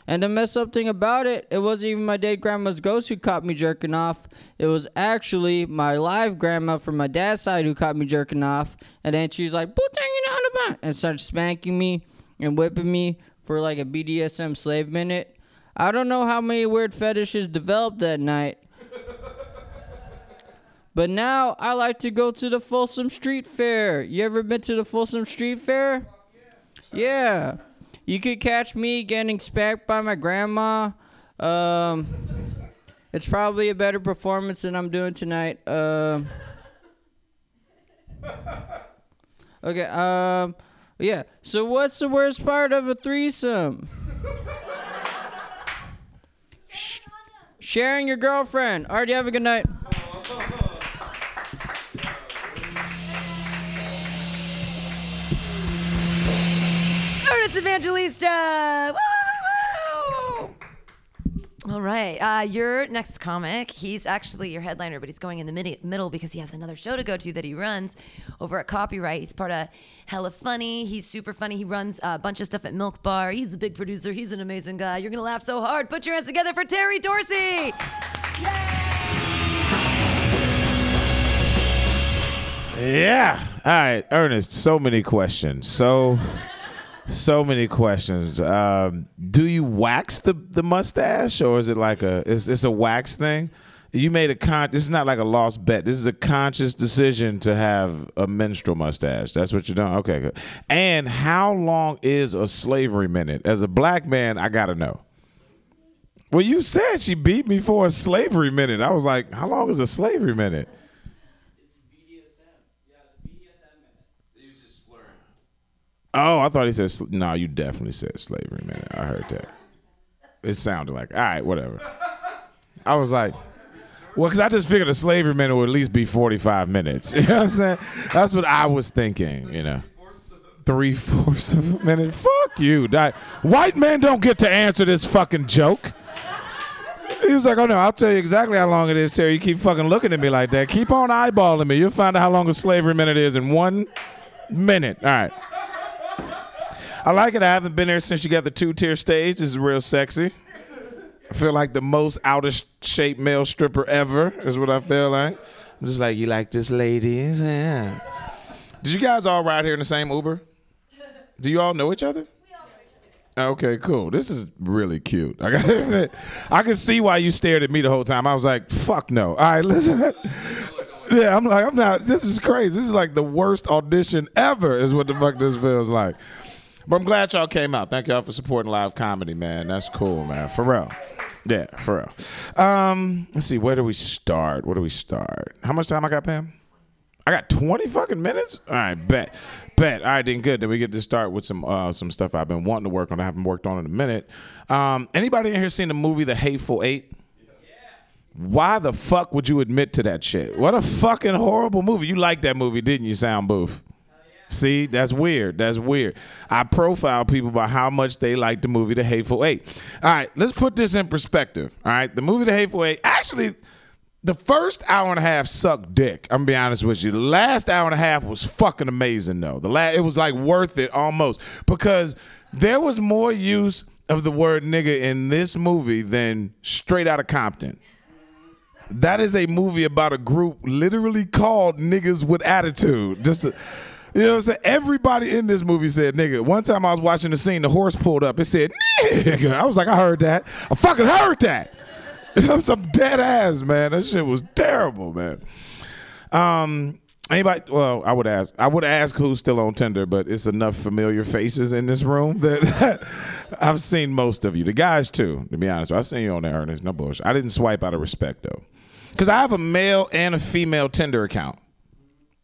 And the messed up thing about it, it wasn't even my dead grandma's ghost who caught me jerking off. It was actually my live grandma from my dad's side who caught me jerking off. And then she was like, "Put hanging on back," and started spanking me and whipping me for like a BDSM slave minute. I don't know how many weird fetishes developed that night. But now I like to go to the Folsom Street Fair. You ever been to the Folsom Street Fair? Yeah. You could catch me getting spanked by my grandma. Um, it's probably a better performance than I'm doing tonight. Uh, okay. Um, yeah. So what's the worst part of a threesome? Sharing your girlfriend. All right. You have a good night. Ernest Evangelista. All right. Uh, your next comic, he's actually your headliner, but he's going in the midi- middle because he has another show to go to that he runs over at Copyright. He's part of Hella Funny. He's super funny. He runs a bunch of stuff at Milk Bar. He's a big producer. He's an amazing guy. You're to laugh so hard. Put your hands together for Terry Dorsey. Yeah. All right, Ernest. So many questions. So, so many questions. Um, do you wax the, the mustache, or is it like a? It's, it's a wax thing. You made a con. This is not like a lost bet. This is a conscious decision to have a menstrual mustache. That's what you're doing. Okay, good. And how long is a slavery minute? As a black man, I gotta know. Well, you said she beat me for a slavery minute. I was like, how long is a slavery minute? Oh, I thought he said. No, you definitely said slavery minute. I heard that. It sounded like all right, whatever. I was like, well, because I just figured a slavery minute would at least be forty-five minutes. You know what I'm saying? That's what I was thinking. You know, three fourths of a minute. Fuck you. White men don't get to answer this fucking joke. He was like, "Oh no, I'll tell you exactly how long it is, Terry. You keep fucking looking at me like that. Keep on eyeballing me. You'll find out how long a slavery minute is in one minute. All right." I like it. I haven't been there since you got the two tier stage. This is real sexy. I feel like the most out of shape male stripper ever, is what I feel like. I'm just like, you like this, ladies? Yeah. Did you guys all ride here in the same Uber? Do you all know each other? Okay, cool. This is really cute. I gotta admit, I can see why you stared at me the whole time. I was like, fuck no. All right, listen. Yeah, I'm like, I'm not. This is crazy. This is like the worst audition ever, is what the fuck this feels like. But I'm glad y'all came out. Thank y'all for supporting live comedy, man. That's cool, man. For real. Yeah, for real. Um, let's see. Where do we start? Where do we start? How much time I got, Pam? I got 20 fucking minutes. All right, bet, bet. All right, then good. Then we get to start with some uh, some stuff I've been wanting to work on. I haven't worked on in a minute. Um, anybody in here seen the movie The Hateful Eight? Why the fuck would you admit to that shit? What a fucking horrible movie. You liked that movie, didn't you, Sound Booth? See, that's weird. That's weird. I profile people by how much they like the movie The Hateful Eight. All right, let's put this in perspective. All right, the movie The Hateful Eight, actually, the first hour and a half sucked dick. I'm gonna be honest with you. The last hour and a half was fucking amazing, though. The last it was like worth it almost because there was more use of the word nigga in this movie than straight out of Compton. That is a movie about a group literally called niggas with attitude. Just to, you know what I'm saying? Everybody in this movie said nigga. One time I was watching the scene, the horse pulled up. It said nigga. I was like, I heard that. I fucking heard that. I'm some dead ass, man. That shit was terrible, man. Um, anybody? Well, I would ask. I would ask who's still on Tinder, but it's enough familiar faces in this room that I've seen most of you. The guys too, to be honest. I've seen you on there, Ernest. No bullshit. I didn't swipe out of respect though, because I have a male and a female Tinder account.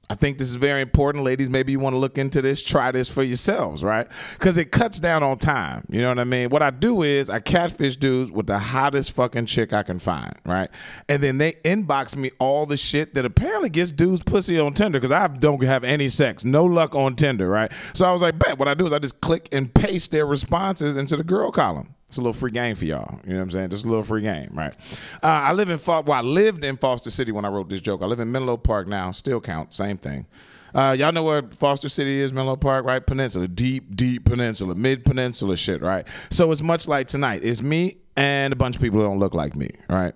I think this is very important, ladies. Maybe you want to look into this, try this for yourselves, right? Because it cuts down on time. You know what I mean? What I do is I catfish dudes with the hottest fucking chick I can find, right? And then they inbox me all the shit that apparently gets dudes pussy on Tinder because I don't have any sex, no luck on Tinder, right? So I was like, bet. What I do is I just click and paste their responses into the girl column. It's a little free game for y'all. You know what I'm saying? Just a little free game, right? Uh, I live in well, I lived in Foster City when I wrote this joke. I live in Menlo Park now. Still count, same thing. Uh, y'all know where Foster City is, Menlo Park, right? Peninsula, deep, deep peninsula, mid peninsula shit, right? So it's much like tonight. It's me and a bunch of people that don't look like me, right?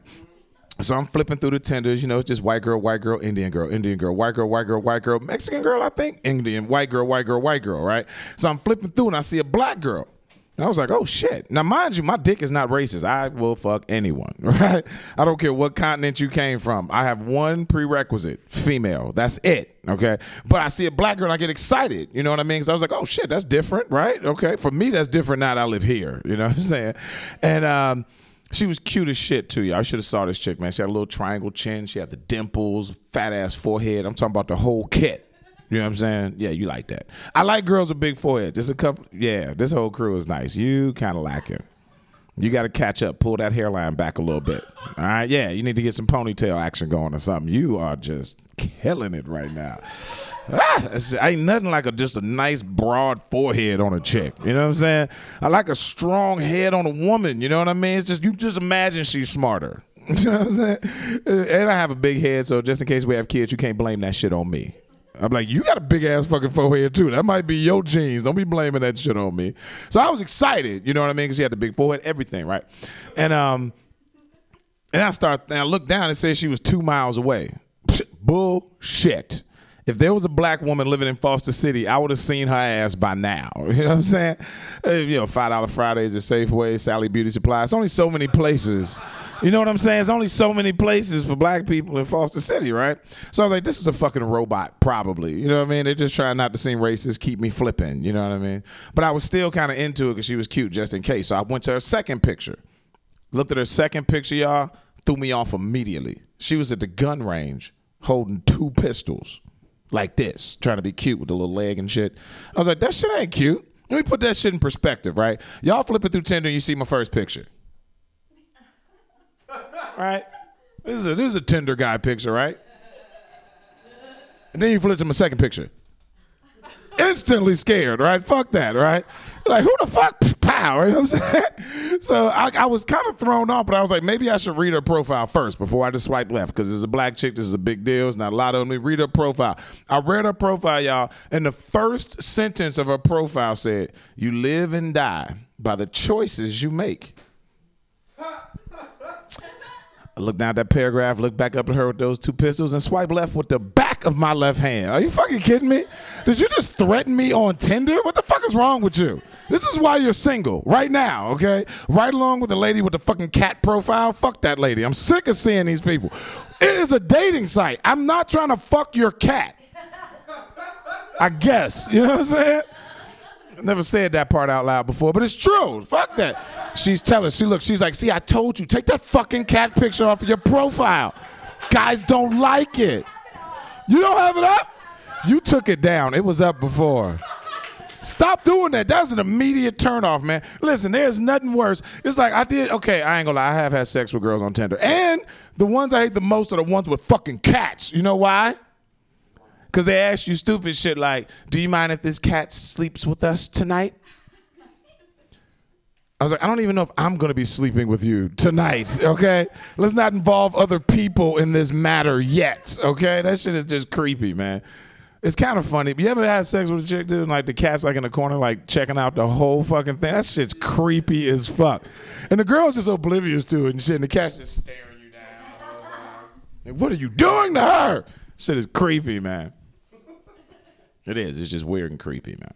So I'm flipping through the tenders, you know, it's just white girl, white girl, Indian girl, Indian girl, white girl, white girl, white girl, Mexican girl, I think, Indian, white girl, white girl, white girl, right? So I'm flipping through and I see a black girl. And I was like, oh shit. Now, mind you, my dick is not racist. I will fuck anyone, right? I don't care what continent you came from. I have one prerequisite female. That's it, okay? But I see a black girl and I get excited. You know what I mean? Because I was like, oh shit, that's different, right? Okay. For me, that's different now that I live here. You know what I'm saying? And, um, she was cute as shit too, y'all. I should have saw this chick, man. She had a little triangle chin. She had the dimples, fat ass forehead. I'm talking about the whole kit. You know what I'm saying? Yeah, you like that. I like girls with big foreheads. Just a couple. Yeah, this whole crew is nice. You kind of lacking. You got to catch up. Pull that hairline back a little bit. All right. Yeah, you need to get some ponytail action going or something. You are just killing it right now. Ah, ain't nothing like a just a nice broad forehead on a chick. You know what I'm saying? I like a strong head on a woman. You know what I mean? It's just you just imagine she's smarter. You know what I'm saying? And I have a big head, so just in case we have kids, you can't blame that shit on me. I'm like, you got a big ass fucking forehead too. That might be your genes. Don't be blaming that shit on me. So I was excited, you know what I mean? Because she had the big forehead, everything, right? And um, and I start, and I looked down and said she was two miles away. Bullshit. If there was a black woman living in Foster City, I would have seen her ass by now. You know what I'm saying? Uh, You know, five dollar Fridays at Safeway, Sally Beauty Supply. It's only so many places. You know what I'm saying? It's only so many places for black people in Foster City, right? So I was like, this is a fucking robot, probably. You know what I mean? They're just trying not to seem racist, keep me flipping. You know what I mean? But I was still kind of into it because she was cute, just in case. So I went to her second picture. Looked at her second picture, y'all, threw me off immediately. She was at the gun range holding two pistols like this, trying to be cute with the little leg and shit. I was like, that shit ain't cute. Let me put that shit in perspective, right? Y'all flipping through Tinder and you see my first picture. right? This is a this is a Tinder guy picture, right? And then you flip to my second picture. Instantly scared, right? Fuck that, right? Like, who the fuck? Pow, you know what I'm saying? So I, I was kind of thrown off, but I was like, maybe I should read her profile first before I just swipe left because it's a black chick. This is a big deal. It's not a lot of them. Read her profile. I read her profile, y'all, and the first sentence of her profile said, You live and die by the choices you make. I down at that paragraph, looked back up at her with those two pistols, and swipe left with the back of my left hand. Are you fucking kidding me? Did you just threaten me on Tinder? What the fuck is wrong with you? This is why you're single right now, okay? Right along with the lady with the fucking cat profile. Fuck that lady. I'm sick of seeing these people. It is a dating site. I'm not trying to fuck your cat. I guess. You know what I'm saying? Never said that part out loud before, but it's true. Fuck that. She's telling, she looks, she's like, see, I told you, take that fucking cat picture off of your profile. Guys don't like it. You don't have it up? You took it down. It was up before. Stop doing that. That's an immediate turnoff, man. Listen, there's nothing worse. It's like I did. Okay, I ain't gonna lie. I have had sex with girls on Tinder, and the ones I hate the most are the ones with fucking cats. You know why? Because they ask you stupid shit like, "Do you mind if this cat sleeps with us tonight?" I was like, I don't even know if I'm gonna be sleeping with you tonight. Okay, let's not involve other people in this matter yet. Okay, that shit is just creepy, man. It's kind of funny. You ever had sex with a chick, dude? and, Like the cat's like in the corner, like checking out the whole fucking thing. That shit's creepy as fuck. And the girl's just oblivious to it and shit. And the cat's just staring you down. Like, what are you doing to her? Shit is creepy, man. It is. It's just weird and creepy, man.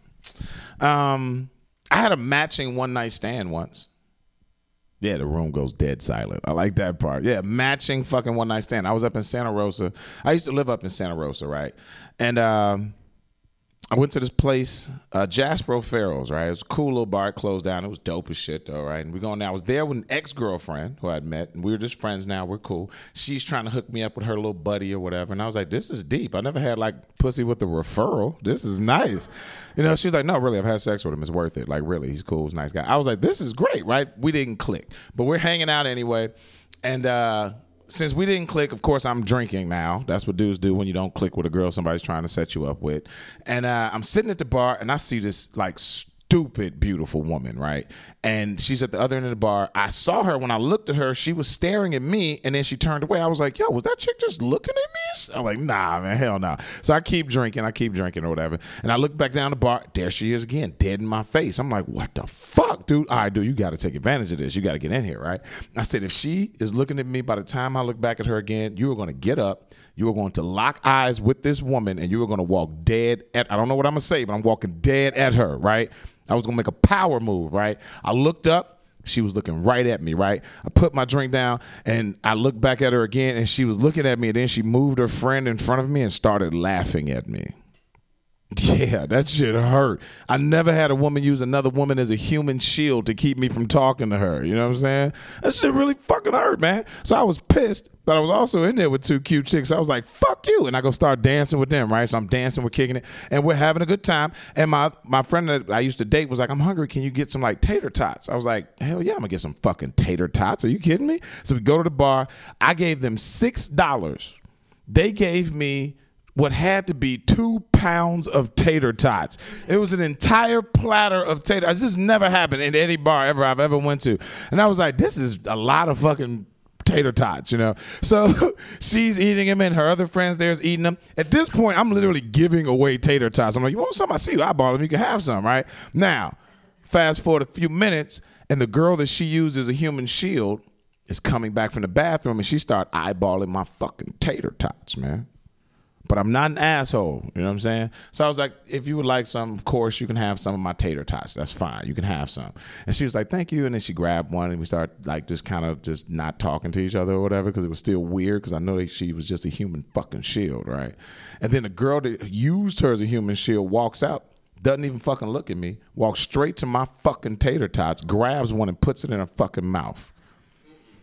Um, I had a matching one night stand once. Yeah, the room goes dead silent. I like that part. Yeah, matching fucking one night stand. I was up in Santa Rosa. I used to live up in Santa Rosa, right? And um, I went to this place, uh, Jasper O'Farrell's, right? It was a cool little bar. It closed down. It was dope as shit, though, right? And we're going there. I was there with an ex girlfriend who I'd met, and we were just friends now. We're cool. She's trying to hook me up with her little buddy or whatever. And I was like, this is deep. I never had like pussy with a referral. This is nice. You know, she's like, no, really, I've had sex with him. It's worth it. Like, really, he's cool. He's nice guy. I was like, this is great, right? We didn't click, but we're hanging out anyway. And, uh, since we didn't click, of course, I'm drinking now. That's what dudes do when you don't click with a girl somebody's trying to set you up with. And uh, I'm sitting at the bar and I see this like stupid, beautiful woman, right? And she's at the other end of the bar. I saw her when I looked at her. She was staring at me and then she turned away. I was like, yo, was that chick just looking at me? I'm like, nah, man, hell no. Nah. So I keep drinking. I keep drinking or whatever. And I look back down the bar. There she is again, dead in my face. I'm like, what the fuck, dude? All right, dude, you got to take advantage of this. You got to get in here, right? I said, if she is looking at me by the time I look back at her again, you are going to get up. You are going to lock eyes with this woman and you are going to walk dead at, I don't know what I'm going to say, but I'm walking dead at her, right? I was to make a power move, right? I looked up. She was looking right at me, right? I put my drink down and I looked back at her again and she was looking at me and then she moved her friend in front of me and started laughing at me. Yeah, that shit hurt. I never had a woman use another woman as a human shield to keep me from talking to her. You know what I'm saying? That shit really fucking hurt, man. So I was pissed, but I was also in there with two cute chicks. I was like, fuck you. And I go start dancing with them, right? So I'm dancing, we're kicking it, and we're having a good time. And my my friend that I used to date was like, I'm hungry. Can you get some like tater tots? I was like, hell yeah, I'm gonna get some fucking tater tots. Are you kidding me? So we go to the bar. I gave them six dollars. They gave me what had to be two pounds of tater tots. It was an entire platter of tater. Tots. This has never happened in any bar ever I've ever went to. And I was like, this is a lot of fucking tater tots, you know. So she's eating them, and her other friends there's eating them. At this point, I'm literally giving away tater tots. I'm like, you want some? I see you eyeball them. You can have some, right? Now, fast forward a few minutes, and the girl that she used as a human shield is coming back from the bathroom, and she start eyeballing my fucking tater tots, man. But I'm not an asshole. You know what I'm saying? So I was like, if you would like some, of course, you can have some of my tater tots. That's fine. You can have some. And she was like, thank you. And then she grabbed one and we started like just kind of just not talking to each other or whatever because it was still weird because I know that she was just a human fucking shield, right? And then the girl that used her as a human shield walks out. Doesn't even fucking look at me. Walks straight to my fucking tater tots, grabs one and puts it in her fucking mouth.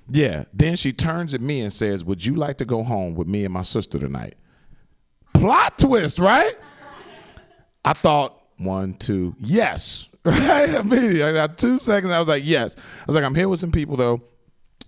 Yeah. Then she turns at me and says, Would you like to go home with me and my sister tonight? Plot twist, right? I thought one, two, yes. Right? Immediately. I got two seconds. I was like, yes. I was like, I'm here with some people though.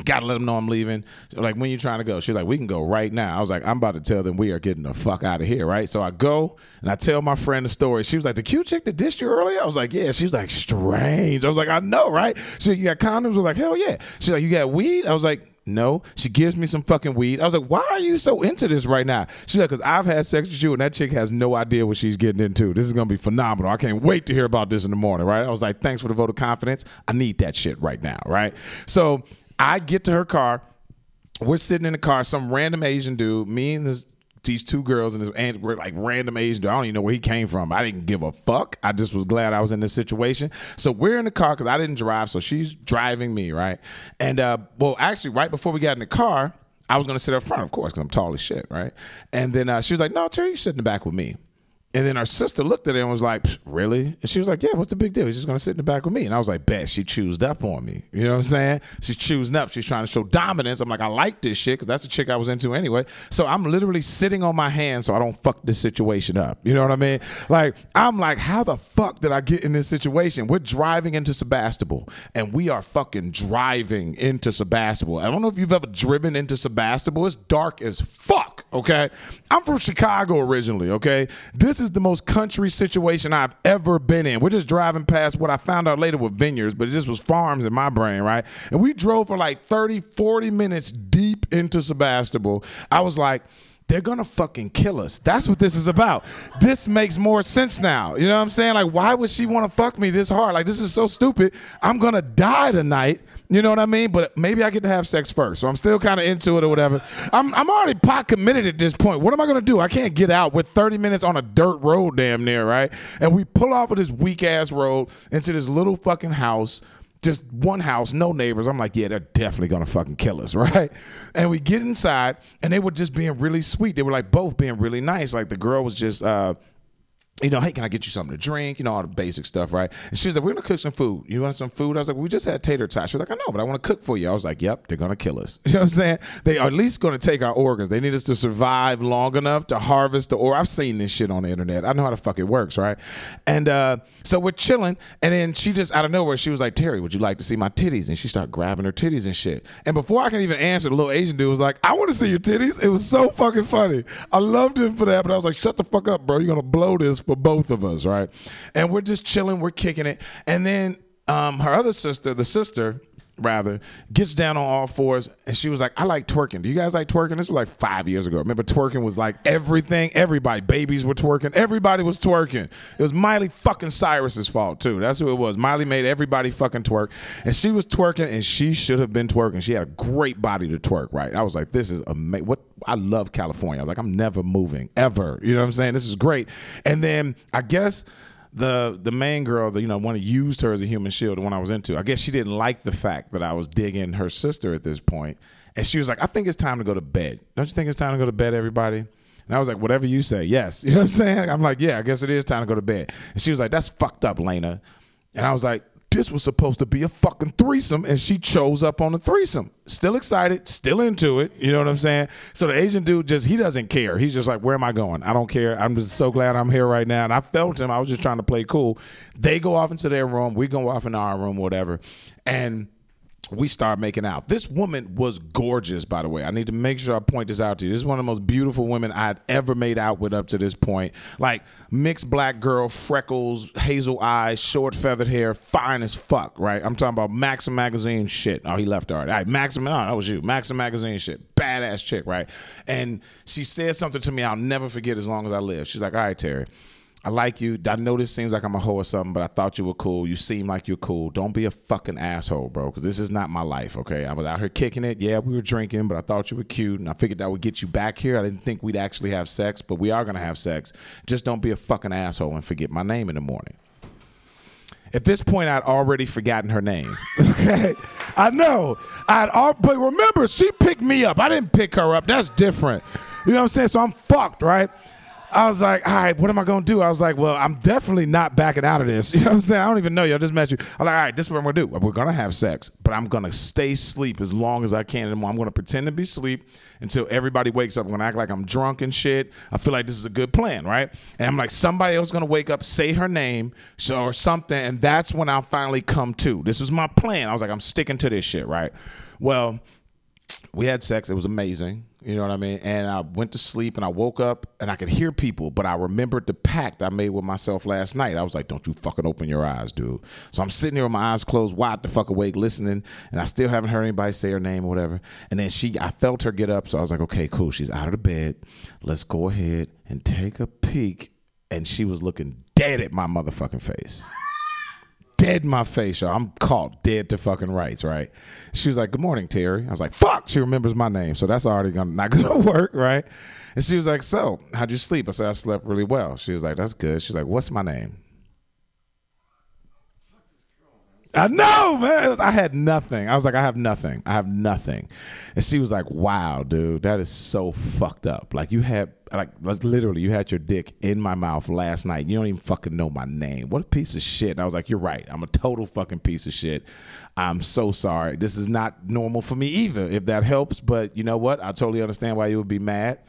Gotta let them know I'm leaving. Like, when you trying to go? She's like, we can go right now. I was like, I'm about to tell them we are getting the fuck out of here, right? So I go and I tell my friend the story. She was like, the cute chick that dissed you earlier? I was like, yeah. She was like, strange. I was like, I know, right? Like, you got condoms? I was like, hell yeah. She's like, you got weed? I was like, no. She gives me some fucking weed. I was like, why are you so into this right now? She's like, because I've had sex with you and that chick has no idea what she's getting into. This is going to be phenomenal. I can't wait to hear about this in the morning, right? I was like, thanks for the vote of confidence. I need that shit right now, right? So I get to her car. We're sitting in the car. Some random Asian dude, me and this these two girls and this and we're like random age. I don't even know where he came from. I didn't give a fuck. I just was glad I was in this situation. So we're in the car because I didn't drive. So she's driving me, right? And uh, well, actually, right before we got in the car, I was gonna sit up front, of course, because I'm tall as shit, right? And then uh, she was like, "No, Terry, you sit in the back with me." And then our sister looked at it and was like, "Really?" And she was like, "Yeah, what's the big deal? He's just gonna sit in the back with me." And I was like, "Bet." She choosed up on me. You know what I'm saying? She's choosing up. She's trying to show dominance. I'm like, I like this shit because that's the chick I was into anyway. So I'm literally sitting on my hands so I don't fuck this situation up. You know what I mean? Like I'm like, how the fuck did I get in this situation? We're driving into Sebastopol and we are fucking driving into Sebastopol. I don't know if you've ever driven into Sebastopol. It's dark as fuck. Okay, I'm from Chicago originally. Okay, this is the most country situation I've ever been in. We're just driving past what I found out later were vineyards, but it just was farms in my brain, right? And we drove for like 30, 40 minutes deep into Sebastopol. I was like, they're gonna fucking kill us. That's what this is about. This makes more sense now. You know what I'm saying? Like, why would she want to fuck me this hard? Like, this is so stupid. I'm gonna die tonight. You know what I mean? But maybe I get to have sex first. So I'm still kind of into it or whatever. I'm, I'm already pot committed at this point. What am I gonna do? I can't get out. We're 30 minutes on a dirt road, damn near, right? And we pull off of this weak ass road into this little fucking house just one house, no neighbors. I'm like, yeah, they're definitely gonna fucking kill us, right? And we get inside, and they were just being really sweet. They were like both being really nice. Like the girl was just, uh, you know, hey, can I get you something to drink? You know, all the basic stuff, right? And she was like, we're gonna cook some food. You want some food? I was like, we just had tater tots. She was like, I know, but I want to cook for you. I was like, yep, they're gonna kill us. You know what I'm saying? They are at least gonna take our organs. They need us to survive long enough to harvest the or. I've seen this shit on the internet. I know how the fuck it works, right? And uh, so we're chilling, and then she just out of nowhere, she was like, Terry, would you like to see my titties? And she started grabbing her titties and shit. And before I can even answer, the little Asian dude was like, I want to see your titties. It was so fucking funny. I loved him for that, but I was like, shut the fuck up, bro. You're gonna blow this for both of us, right? And we're just chilling, we're kicking it, and then um, her other sister, the sister rather, gets down on all fours and she was like, I like twerking. Do you guys like twerking? This was like five years ago. Remember, twerking was like everything. Everybody, babies were twerking. Everybody was twerking. It was Miley fucking Cyrus's fault, too. That's who it was. Miley made everybody fucking twerk. And she was twerking and she should have been twerking. She had a great body to twerk, right? I was like, this is amazing. What? I love California. I was like, I'm never moving, ever. You know what I'm saying? This is great. And then I guess the the main girl, the, you know, one used her as a human shield, the one I was into. I guess she didn't like the fact that I was digging her sister at this point, and she was like, "I think it's time to go to bed. Don't you think it's time to go to bed, everybody?" And I was like, "Whatever you say, yes." You know what I'm saying? I'm like, "Yeah, I guess it is time to go to bed." And she was like, "That's fucked up, Lena," and I was like. This was supposed to be a fucking threesome, and she chose up on the threesome. Still excited, still into it. You know what I'm saying? So the Asian dude just he doesn't care. He's just like, where am I going? I don't care. I'm just so glad I'm here right now. And I felt him. I was just trying to play cool. They go off into their room. We go off into our room, whatever. And we start making out. This woman was gorgeous, by the way. I need to make sure I point this out to you. This is one of the most beautiful women I'd ever made out with up to this point. Like mixed black girl, freckles, hazel eyes, short feathered hair, fine as fuck, right? I'm talking about Maxim magazine shit. Oh, he left already. All right, Maxim, oh, that was you. Maxim magazine shit. Badass chick, right? And she said something to me I'll never forget as long as I live. She's like, all right, Terry. I like you. I know this seems like I'm a hoe or something, but I thought you were cool. You seem like you're cool. Don't be a fucking asshole, bro, because this is not my life, okay? I was out here kicking it. Yeah, we were drinking, but I thought you were cute, and I figured that would get you back here. I didn't think we'd actually have sex, but we are going to have sex. Just don't be a fucking asshole and forget my name in the morning. At this point, I'd already forgotten her name. Okay, I know. I'd al- but remember, she picked me up. I didn't pick her up. That's different. You know what I'm saying? So I'm fucked, right? I was like, all right, what am I gonna do? I was like, well, I'm definitely not backing out of this. You know what I'm saying? I don't even know you. I just met you. I'm like, all right, this is what I'm gonna do. We're gonna have sex, but I'm gonna stay asleep as long as I can. And I'm gonna pretend to be asleep until everybody wakes up. I'm gonna act like I'm drunk and shit. I feel like this is a good plan, right? And I'm like, somebody else is gonna wake up, say her name, so or something, and that's when I'll finally come to. This was my plan. I was like, I'm sticking to this shit, right? Well, we had sex. It was amazing. You know what I mean? And I went to sleep and I woke up and I could hear people, but I remembered the pact I made with myself last night. I was like, don't you fucking open your eyes, dude. So I'm sitting here with my eyes closed, wide the fuck awake, listening, and I still haven't heard anybody say her name or whatever. And then she, I felt her get up. So I was like, okay, cool. She's out of the bed. Let's go ahead and take a peek. And she was looking dead at my motherfucking face dead in my face, y'all. I'm caught dead to fucking rights, right? She was like, "Good morning, Terry." I was like, "Fuck!" She remembers my name, so that's already gonna not gonna work, right? And she was like, "So, how'd you sleep?" I said, "I slept really well." She was like, "That's good." She's like, "What's my name?" I know, man. Was- I had nothing. I was like, I have nothing. I have nothing. And she was like, Wow, dude, that is so fucked up. Like you had, like, literally, you had your dick in my mouth last night. You don't even fucking know my name. What a piece of shit. And I was like, You're right. I'm a total fucking piece of shit. I'm so sorry. This is not normal for me either. If that helps, but you know what? I totally understand why you would be mad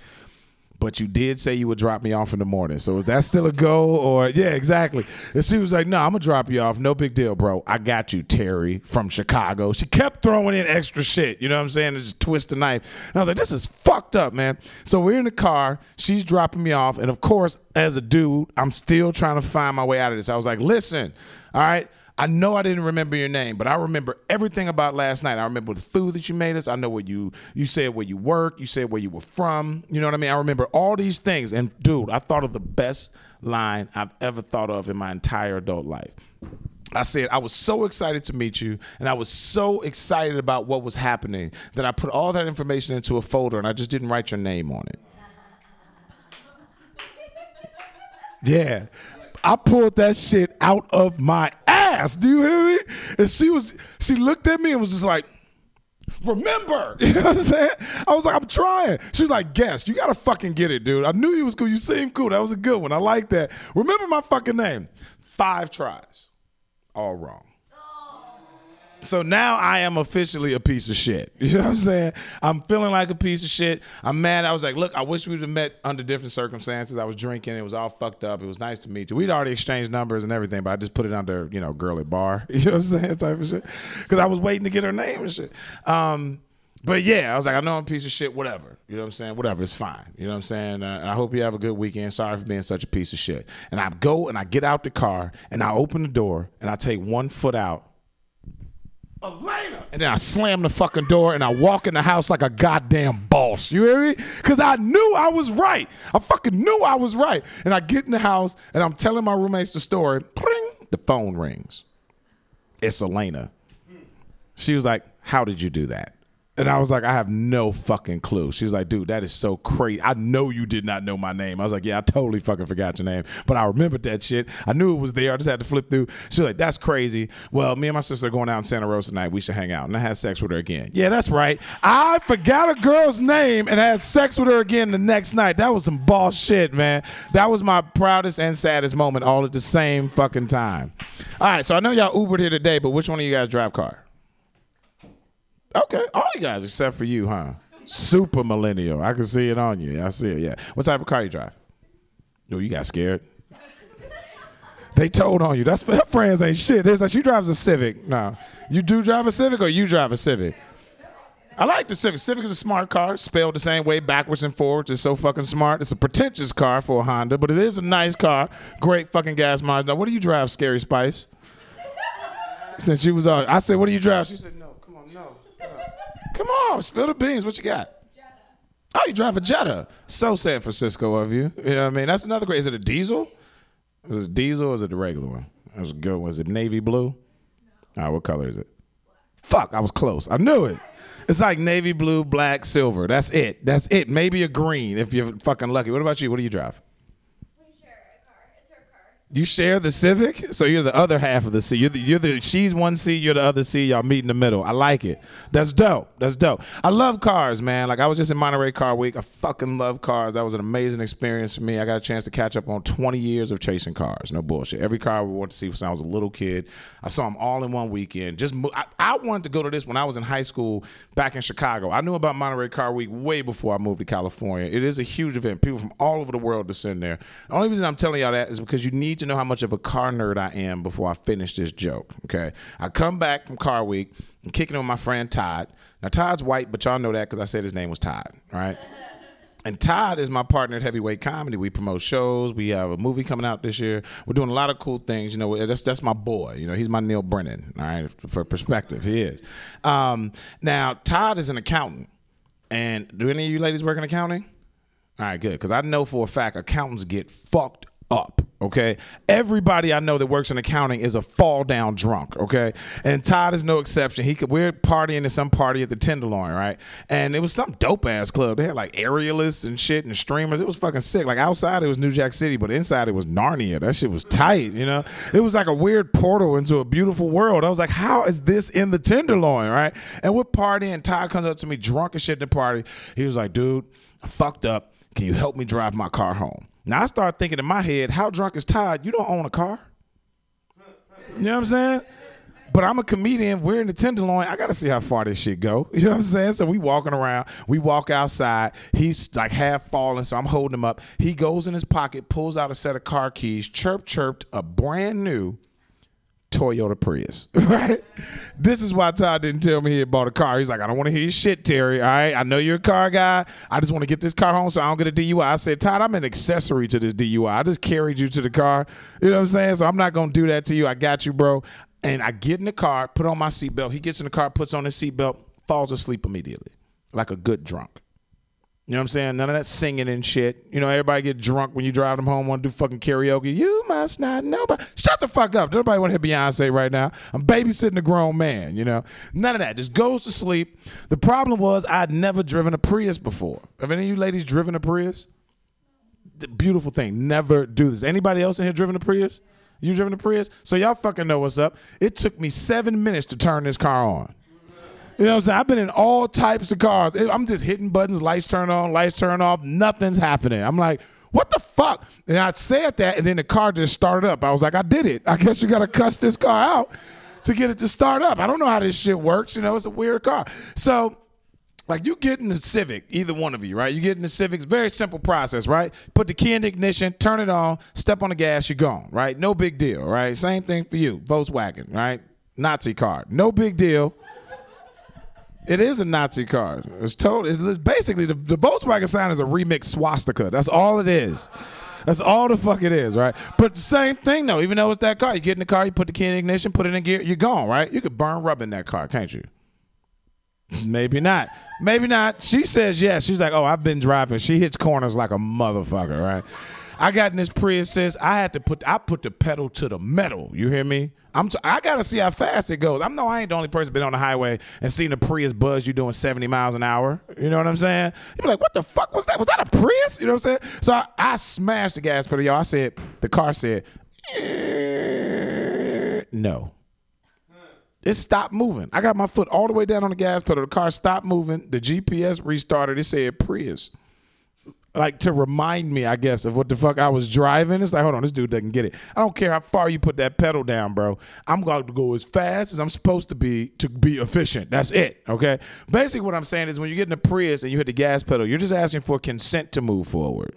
but you did say you would drop me off in the morning. So is that still a go? Or yeah, exactly. And she was like, "No, I'm gonna drop you off. No big deal, bro. I got you, Terry from Chicago." She kept throwing in extra shit. You know what I'm saying? Just twist the knife. And I was like, "This is fucked up, man." So we're in the car. She's dropping me off, and of course, as a dude, I'm still trying to find my way out of this. I was like, "Listen, all right." I know I didn't remember your name, but I remember everything about last night. I remember the food that you made us. I know where you you said where you work. You said where you were from. You know what I mean? I remember all these things. And dude, I thought of the best line I've ever thought of in my entire adult life. I said I was so excited to meet you, and I was so excited about what was happening that I put all that information into a folder, and I just didn't write your name on it. Yeah. I pulled that shit out of my ass. Do you hear me? And she was she looked at me and was just like, remember. You know what I'm saying? I was like, I'm trying. She was like, guess. You gotta fucking get it, dude. I knew you was cool. You seemed cool. That was a good one. I like that. Remember my fucking name. Five tries. All wrong. So now I am officially a piece of shit. You know what I'm saying? I'm feeling like a piece of shit. I'm mad. I was like, look, I wish we'd have met under different circumstances. I was drinking. It was all fucked up. It was nice to meet you. We'd already exchanged numbers and everything, but I just put it under, you know, girly bar. You know what I'm saying? Type of shit. Because I was waiting to get her name and shit. Um, but yeah, I was like, I know I'm a piece of shit, whatever. You know what I'm saying? Whatever, it's fine. You know what I'm saying? Uh, I hope you have a good weekend. Sorry for being such a piece of shit. And I go and I get out the car and I open the door and I take one foot out Elena. And then I slam the fucking door and I walk in the house like a goddamn boss. You hear me? Because I knew I was right. I fucking knew I was right. And I get in the house and I'm telling my roommates the story. Pring, the phone rings. It's Elena. She was like, How did you do that? And I was like, I have no fucking clue. She's like, dude, that is so crazy. I know you did not know my name. I was like, yeah, I totally fucking forgot your name. But I remembered that shit. I knew it was there. I just had to flip through. She's like, that's crazy. Well, me and my sister are going out in Santa Rosa tonight. We should hang out. And I had sex with her again. Yeah, that's right. I forgot a girl's name and had sex with her again the next night. That was some boss shit, man. That was my proudest and saddest moment all at the same fucking time. All right, so I know y'all Ubered here today, but which one of you guys drive car? Okay, all you guys except for you, huh? Super millennial. I can see it on you. I see it. Yeah. What type of car you drive? No, you got scared. They told on you. That's her friends ain't shit. It's like she drives a Civic. No, you do drive a Civic or you drive a Civic. I like the Civic. Civic is a smart car, spelled the same way backwards and forwards. It's so fucking smart. It's a pretentious car for a Honda, but it is a nice car. Great fucking gas mileage. Now, what do you drive, Scary Spice? Since she was on, I said, "What do you drive?" She said, "No, come on, no." no. Come on, spill the beans. What you got? Jetta. Oh, you drive a Jetta. So San Francisco of you. You know what I mean? That's another great. Is it a diesel? Is it diesel or is it the regular one? That was good. Was it navy blue? All right, what color is it? Fuck, I was close. I knew it. It's like navy blue, black, silver. That's it. That's it. Maybe a green if you're fucking lucky. What about you? What do you drive? You share the Civic, so you're the other half of the C. You're the, you're the she's one C, you're the other C. Y'all meet in the middle. I like it. That's dope. That's dope. I love cars, man. Like I was just in Monterey Car Week. I fucking love cars. That was an amazing experience for me. I got a chance to catch up on 20 years of chasing cars. No bullshit. Every car I wanted to see since I was a little kid. I saw them all in one weekend. Just I, I wanted to go to this when I was in high school back in Chicago. I knew about Monterey Car Week way before I moved to California. It is a huge event. People from all over the world descend there. The only reason I'm telling y'all that is because you need to know how much of a car nerd I am before I finish this joke. Okay. I come back from Car Week. I'm kicking with my friend Todd. Now Todd's white, but y'all know that because I said his name was Todd. Right. And Todd is my partner at Heavyweight Comedy. We promote shows. We have a movie coming out this year. We're doing a lot of cool things. You know, that's that's my boy. You know, he's my Neal Brennan. All right, for perspective, he is. Um, now, Todd is an accountant. And do any of you ladies work in accounting? All right, good. Because I know for a fact accountants get fucked up. Okay, everybody I know that works in accounting is a fall down drunk. Okay, and Todd is no exception. He could we're partying at some party at the Tenderloin, right? And it was some dope ass club. They had like aerialists and shit and streamers. It was fucking sick. Like outside it was New Jack City, but inside it was Narnia. That shit was tight. You know, it was like a weird portal into a beautiful world. I was like, how is this in the Tenderloin, right? And we're partying. Todd comes up to me drunk as shit at the party. He was like, dude, I fucked up. Can you help me drive my car home? Now I start thinking in my head, how drunk is Todd? You don't own a car. You know what I'm saying? But I'm a comedian. We're in the Tenderloin. I gotta see how far this shit go. You know what I'm saying? So we walking around. We walk outside. He's like half falling, so I'm holding him up. He goes in his pocket, pulls out a set of car keys, chirp chirped a brand new Toyota Prius, right? This is why Todd didn't tell me he had bought a car. He's like, I don't want to hear your shit, Terry. All right, I know you're a car guy. I just want to get this car home so I don't get a DUI. I said, Todd, I'm an accessory to this DUI. I just carried you to the car. You know what I'm saying? So I'm not gonna do that to you. I got you, bro. And I get in the car, put on my seatbelt. He gets in the car, puts on his seatbelt, falls asleep immediately, like a good drunk. You know what I'm saying? None of that singing and shit. You know, everybody get drunk when you drive them home, want to do fucking karaoke. You must not know, but shut the fuck up. Nobody want to hear Beyonce right now. I'm babysitting a grown man, you know? None of that. Just goes to sleep. The problem was I'd never driven a Prius before. Have any of you ladies driven a Prius? Beautiful thing. Never do this. Anybody else in here driven a Prius? You driven a Prius? So y'all fucking know what's up. It took me seven minutes to turn this car on. You know what I'm saying? I've been in all types of cars. I'm just hitting buttons, lights turn on, lights turn off, nothing's happening. I'm like, what the fuck? And I said that, and then the car just started up. I was like, I did it. I guess you got to cuss this car out to get it to start up. I don't know how this shit works. You know, it's a weird car. So, like you get in the Civic, either one of you, right? You get in the Civic, it's very simple process, right? Put the key in the ignition, turn it on, step on the gas, you're gone, right? No big deal, right? Same thing for you, Volkswagen, right? Nazi car, no big deal. It is a Nazi car. It's totally. It's basically the, the Volkswagen sign is a remix swastika. That's all it is. That's all the fuck it is, right? But the same thing though. Even though it's that car, you get in the car, you put the key in the ignition, put it in gear, you're gone, right? You could burn rubber in that car, can't you? Maybe not. Maybe not. She says yes. She's like, oh, I've been driving. She hits corners like a motherfucker, right? I got in this Prius. I had to put. I put the pedal to the metal. You hear me? I'm. T- I gotta see how fast it goes. I'm no. I ain't the only person been on the highway and seen the Prius buzz you doing 70 miles an hour. You know what I'm saying? You be like, what the fuck was that? Was that a Prius? You know what I'm saying? So I, I smashed the gas pedal, y'all. I said, the car said, "Eh, no. It stopped moving. I got my foot all the way down on the gas pedal. The car stopped moving. The GPS restarted. It said Prius. Like to remind me, I guess, of what the fuck I was driving. It's like, hold on, this dude doesn't get it. I don't care how far you put that pedal down, bro. I'm going to go as fast as I'm supposed to be to be efficient. That's it. Okay. Basically, what I'm saying is when you get in a Prius and you hit the gas pedal, you're just asking for consent to move forward.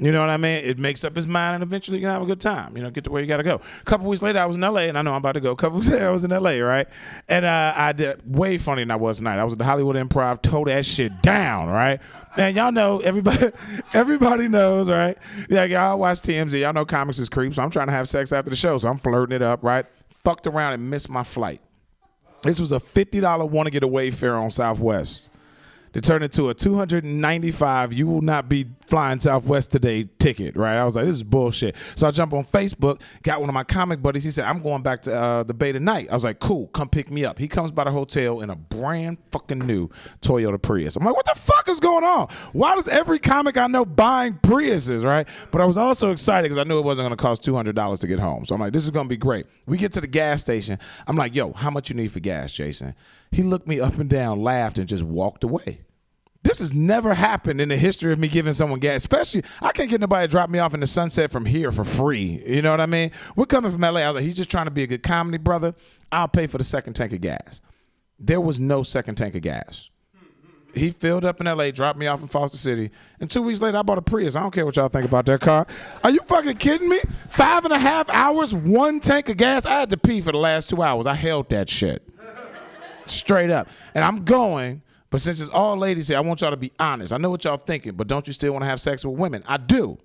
You know what I mean? It makes up his mind, and eventually you can have a good time. You know, get to where you got to go. A couple weeks later, I was in L.A., and I know I'm about to go. A couple weeks later, I was in L.A., right? And uh, I did way funnier than I was tonight. I was at the Hollywood Improv, tore that shit down, right? And y'all know everybody, everybody knows, right? Yeah, y'all watch TMZ. Y'all know comics is creep, so I'm trying to have sex after the show, so I'm flirting it up, right? Fucked around and missed my flight. This was a fifty dollar want to get away fare on Southwest. It turned into a 295 you will not be flying Southwest today ticket, right? I was like, this is bullshit. So I jump on Facebook, got one of my comic buddies. He said, I'm going back to uh, the Bay tonight. I was like, cool, come pick me up. He comes by the hotel in a brand fucking new Toyota Prius. I'm like, what the fuck is going on? Why does every comic I know buying Priuses, right? But I was also excited because I knew it wasn't going to cost $200 to get home. So I'm like, this is going to be great. We get to the gas station. I'm like, yo, how much you need for gas, Jason? He looked me up and down, laughed, and just walked away. This has never happened in the history of me giving someone gas. Especially, I can't get nobody to drop me off in the sunset from here for free. You know what I mean? We're coming from LA. I was like, he's just trying to be a good comedy brother. I'll pay for the second tank of gas. There was no second tank of gas. He filled up in LA, dropped me off in Foster City, and two weeks later, I bought a Prius. I don't care what y'all think about that car. Are you fucking kidding me? Five and a half hours, one tank of gas. I had to pee for the last two hours. I held that shit straight up. And I'm going, but since it's all ladies here, I want y'all to be honest. I know what y'all thinking, but don't you still want to have sex with women? I do.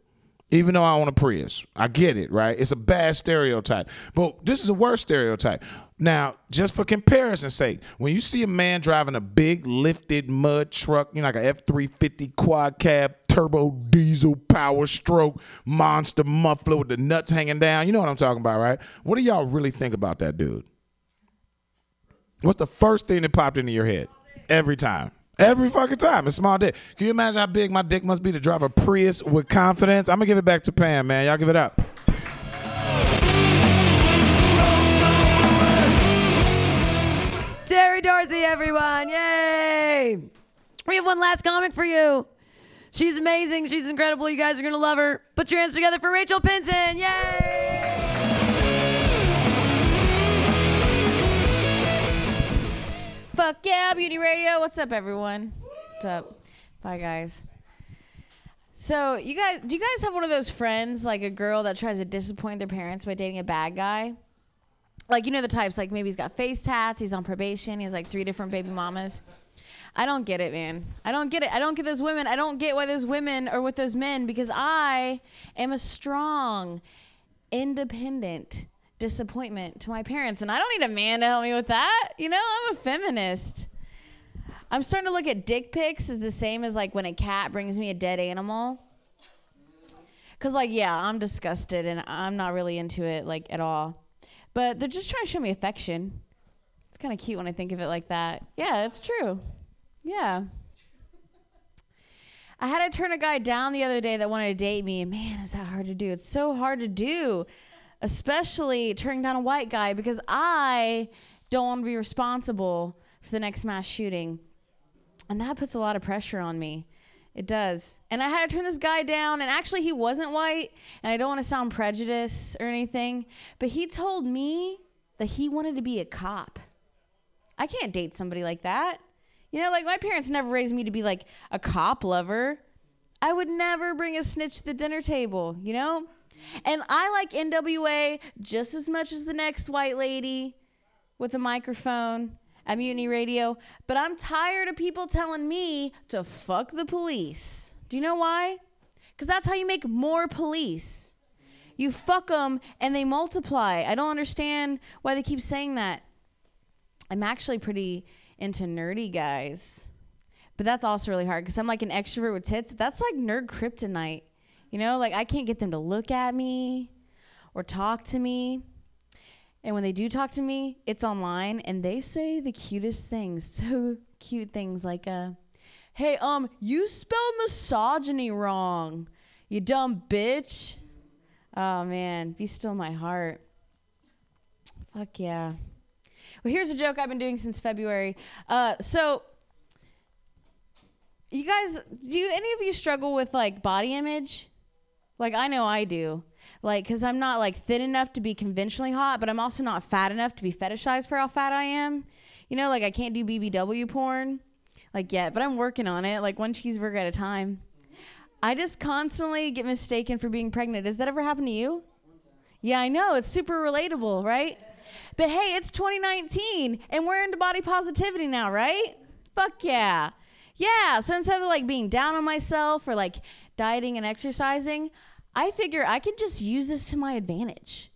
Even though I own a Prius. I get it, right? It's a bad stereotype. But this is a worse stereotype. Now, just for comparison's sake, when you see a man driving a big lifted mud truck, you know, like a F 350 quad cab, turbo diesel power stroke, monster muffler with the nuts hanging down, you know what I'm talking about, right? What do y'all really think about that dude? What's the first thing that popped into your head? Every time. Every fucking time. A small dick. Can you imagine how big my dick must be to drive a Prius with confidence? I'm gonna give it back to Pam, man. Y'all give it up. Terry Dorsey, everyone. Yay. We have one last comic for you. She's amazing. She's incredible. You guys are going to love her. Put your hands together for Rachel Pinson. Yay. Fuck yeah, Beauty Radio. What's up, everyone? What's up? Bye, guys. So, you guys, do you guys have one of those friends, like a girl that tries to disappoint their parents by dating a bad guy? Like, you know the types, like maybe he's got face tats, he's on probation, he has like three different baby mamas. I don't get it, man. I don't get it. I don't get those women. I don't get why those women are with those men because I am a strong, independent disappointment to my parents. And I don't need a man to help me with that. You know, I'm a feminist. I'm starting to look at dick pics as the same as like when a cat brings me a dead animal. Cause like yeah, I'm disgusted and I'm not really into it like at all. But they're just trying to show me affection. It's kind of cute when I think of it like that. Yeah, it's true. Yeah. I had to turn a guy down the other day that wanted to date me. Man, is that hard to do? It's so hard to do, especially turning down a white guy because I don't want to be responsible for the next mass shooting. And that puts a lot of pressure on me. It does. And I had to turn this guy down, and actually, he wasn't white, and I don't want to sound prejudiced or anything, but he told me that he wanted to be a cop. I can't date somebody like that. You know, like my parents never raised me to be like a cop lover. I would never bring a snitch to the dinner table, you know? And I like NWA just as much as the next white lady with a microphone at Mutiny Radio, but I'm tired of people telling me to fuck the police. Do you know why? Because that's how you make more police. You fuck them and they multiply. I don't understand why they keep saying that. I'm actually pretty into nerdy guys. But that's also really hard because I'm like an extrovert with tits. That's like nerd kryptonite. You know, like I can't get them to look at me or talk to me. And when they do talk to me, it's online and they say the cutest things. So cute things like uh hey, um, you spelled misogyny wrong. You dumb bitch. Oh man, be still my heart. Fuck yeah. Well, here's a joke I've been doing since February. Uh, so, you guys, do you, any of you struggle with like body image? Like, I know I do. Like, because I'm not like thin enough to be conventionally hot, but I'm also not fat enough to be fetishized for how fat I am. You know, like I can't do BBW porn, like yet, but I'm working on it, like one cheeseburger at a time. I just constantly get mistaken for being pregnant. Does that ever happen to you? Yeah, I know. It's super relatable, right? But hey, it's 2019 and we're into body positivity now, right? Fuck yeah. Yeah, so instead of like being down on myself or like dieting and exercising, I figure I can just use this to my advantage.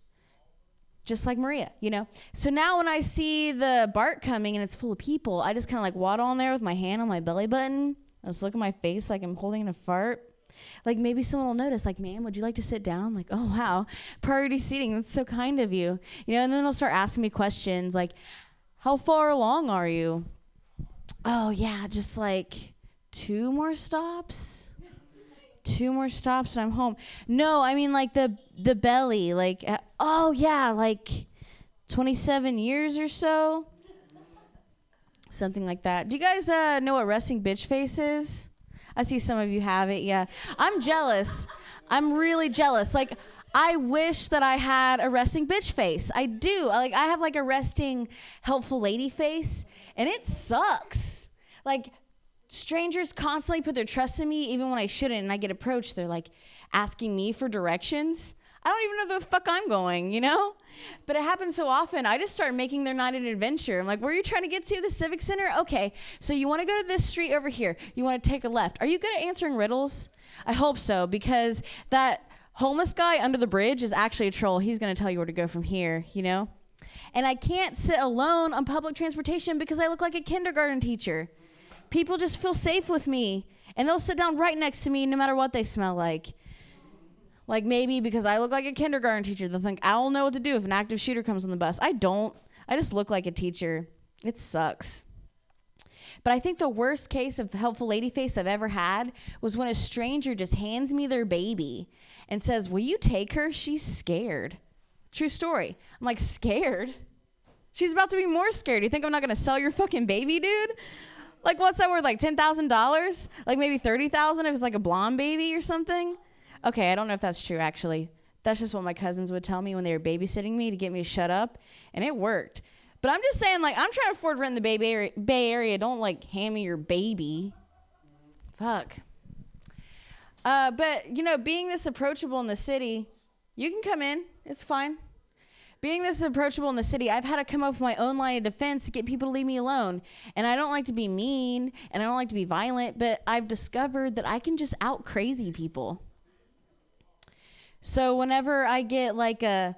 Just like Maria, you know? So now when I see the BART coming and it's full of people, I just kind of like waddle on there with my hand on my belly button. I just look at my face like I'm holding a fart. like maybe someone will notice, like, ma'am, would you like to sit down? Like, oh wow, priority seating. That's so kind of you. You know, and then they'll start asking me questions like, how far along are you? Oh yeah, just like two more stops. Two more stops and I'm home. No, I mean like the the belly. Like, uh, oh yeah, like 27 years or so. Something like that. Do you guys uh, know what resting bitch face is? I see some of you have it. Yeah. I'm jealous. I'm really jealous. Like, I wish that I had a resting bitch face. I do. Like, I have like a resting helpful lady face, and it sucks. Like, strangers constantly put their trust in me, even when I shouldn't, and I get approached. They're like asking me for directions. I don't even know the fuck I'm going, you know? But it happens so often, I just start making their night an adventure. I'm like, where are you trying to get to? The Civic Center? Okay, so you want to go to this street over here. You want to take a left. Are you good at answering riddles? I hope so, because that homeless guy under the bridge is actually a troll. He's going to tell you where to go from here, you know? And I can't sit alone on public transportation because I look like a kindergarten teacher. People just feel safe with me, and they'll sit down right next to me no matter what they smell like. Like maybe because I look like a kindergarten teacher, they'll think I'll know what to do if an active shooter comes on the bus. I don't. I just look like a teacher. It sucks. But I think the worst case of helpful lady face I've ever had was when a stranger just hands me their baby and says, Will you take her? She's scared. True story. I'm like, Scared? She's about to be more scared. You think I'm not gonna sell your fucking baby, dude? Like, what's that worth? Like $10,000? Like maybe 30000 if it's like a blonde baby or something? Okay, I don't know if that's true actually. That's just what my cousins would tell me when they were babysitting me to get me to shut up, and it worked. But I'm just saying, like, I'm trying to afford rent in the Bay Area. Bay Area. Don't like hand me your baby. Fuck. Uh, but you know, being this approachable in the city, you can come in. It's fine. Being this approachable in the city, I've had to come up with my own line of defense to get people to leave me alone. And I don't like to be mean, and I don't like to be violent, but I've discovered that I can just out crazy people. So whenever I get like a,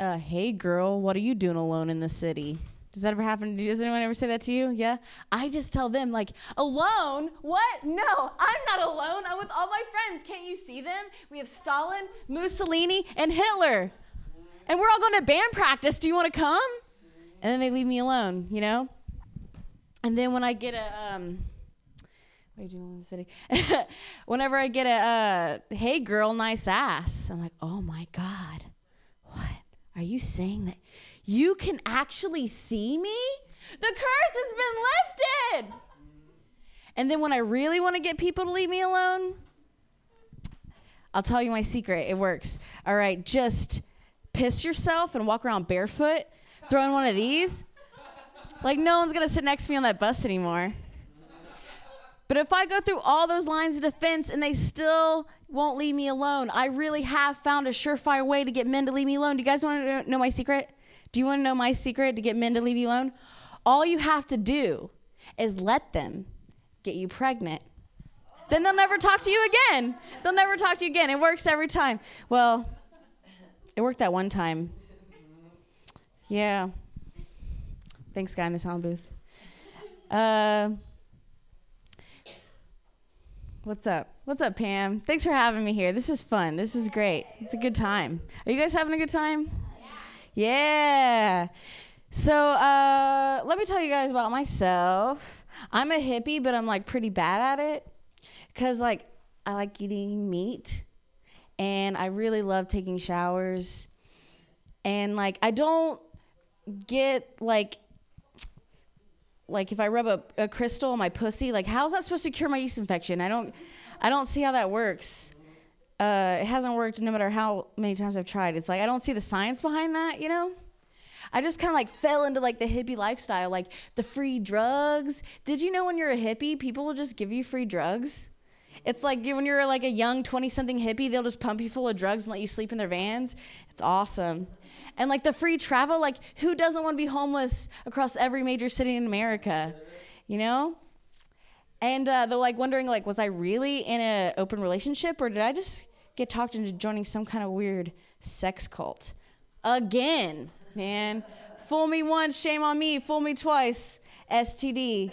a hey girl, what are you doing alone in the city? Does that ever happen? Does anyone ever say that to you? Yeah? I just tell them, like, alone? What? No, I'm not alone. I'm with all my friends. Can't you see them? We have Stalin, Mussolini, and Hitler. And we're all going to band practice. Do you want to come? And then they leave me alone, you know? And then when I get a, um, what are you doing in the city? Whenever I get a, uh, hey girl, nice ass, I'm like, oh my God, what? Are you saying that you can actually see me? The curse has been lifted. And then when I really want to get people to leave me alone, I'll tell you my secret. It works. All right, just piss yourself and walk around barefoot, throw in one of these. Like, no one's to sit next to me on that bus anymore. But if I go through all those lines of defense and they still won't leave me alone, I really have found a surefire way to get men to leave me alone. Do you guys want to know my secret? Do you want to know my secret to get men to leave you alone? All you have to do is let them get you pregnant. Then they'll never talk to you again. They'll never talk to you again. It works every time. Well, it worked that one time. Yeah. Thanks, guy in the sound booth. Uh, What's up? What's up, Pam? Thanks for having me here. This is fun. This is great. It's a good time. Are you guys having a good time? Yeah. yeah. So, uh, let me tell you guys about myself. I'm a hippie, but I'm like pretty bad at it. Cause like I like eating meat, and I really love taking showers, and like I don't get like like if I rub a, a crystal on my pussy, like how's that supposed to cure my yeast infection? I don't, I don't see how that works. Uh, it hasn't worked no matter how many times I've tried. It's like I don't see the science behind that, you know. I just kind of like fell into like the hippie lifestyle, like the free drugs. Did you know when you're a hippie, people will just give you free drugs? It's like when you're like a young 20 something hippie, they'll just pump you full of drugs and let you sleep in their vans. It's awesome. And like the free travel like who doesn't want to be homeless across every major city in america? You know? And uh, they're like wondering like was i really in an open relationship or did i just get talked into joining some kind of weird sex cult? Again man. Fool me once shame on me. Fool me twice std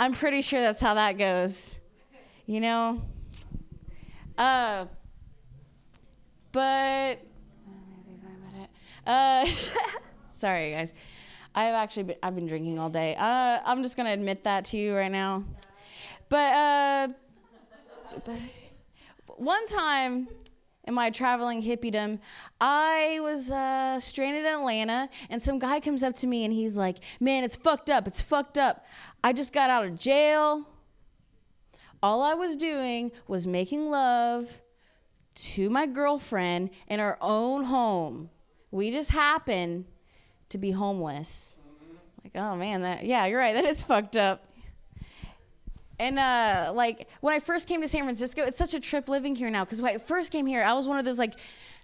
i'm pretty sure that's how that goes you know Uh, but uh, sorry guys, I've actually been, I've been drinking all day. Uh, I'm just gonna admit that to you right now. But uh, but one time in my traveling hippiedom, I was uh, stranded in Atlanta, and some guy comes up to me and he's like, "Man, it's fucked up. It's fucked up. I just got out of jail. All I was doing was making love to my girlfriend in our own home. We just happened to be homeless." Like, oh man, that yeah, you're right. That is fucked up. And uh, like when I first came to San Francisco, it's such a trip living here now. Because when I first came here, I was one of those like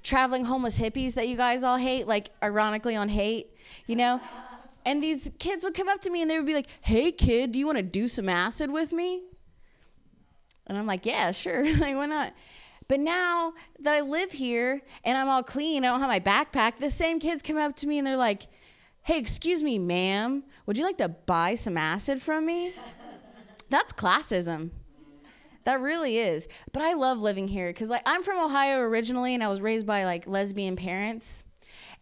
traveling homeless hippies that you guys all hate, like ironically on hate, you know. And these kids would come up to me and they would be like, "Hey kid, do you want to do some acid with me?" And I'm like, "Yeah, sure. like why not?" But now that I live here and I'm all clean, I don't have my backpack. The same kids come up to me and they're like, "Hey, excuse me, ma'am, would you like to buy some acid from me?" That's classism. That really is. But I love living here because like I'm from Ohio originally and I was raised by like lesbian parents.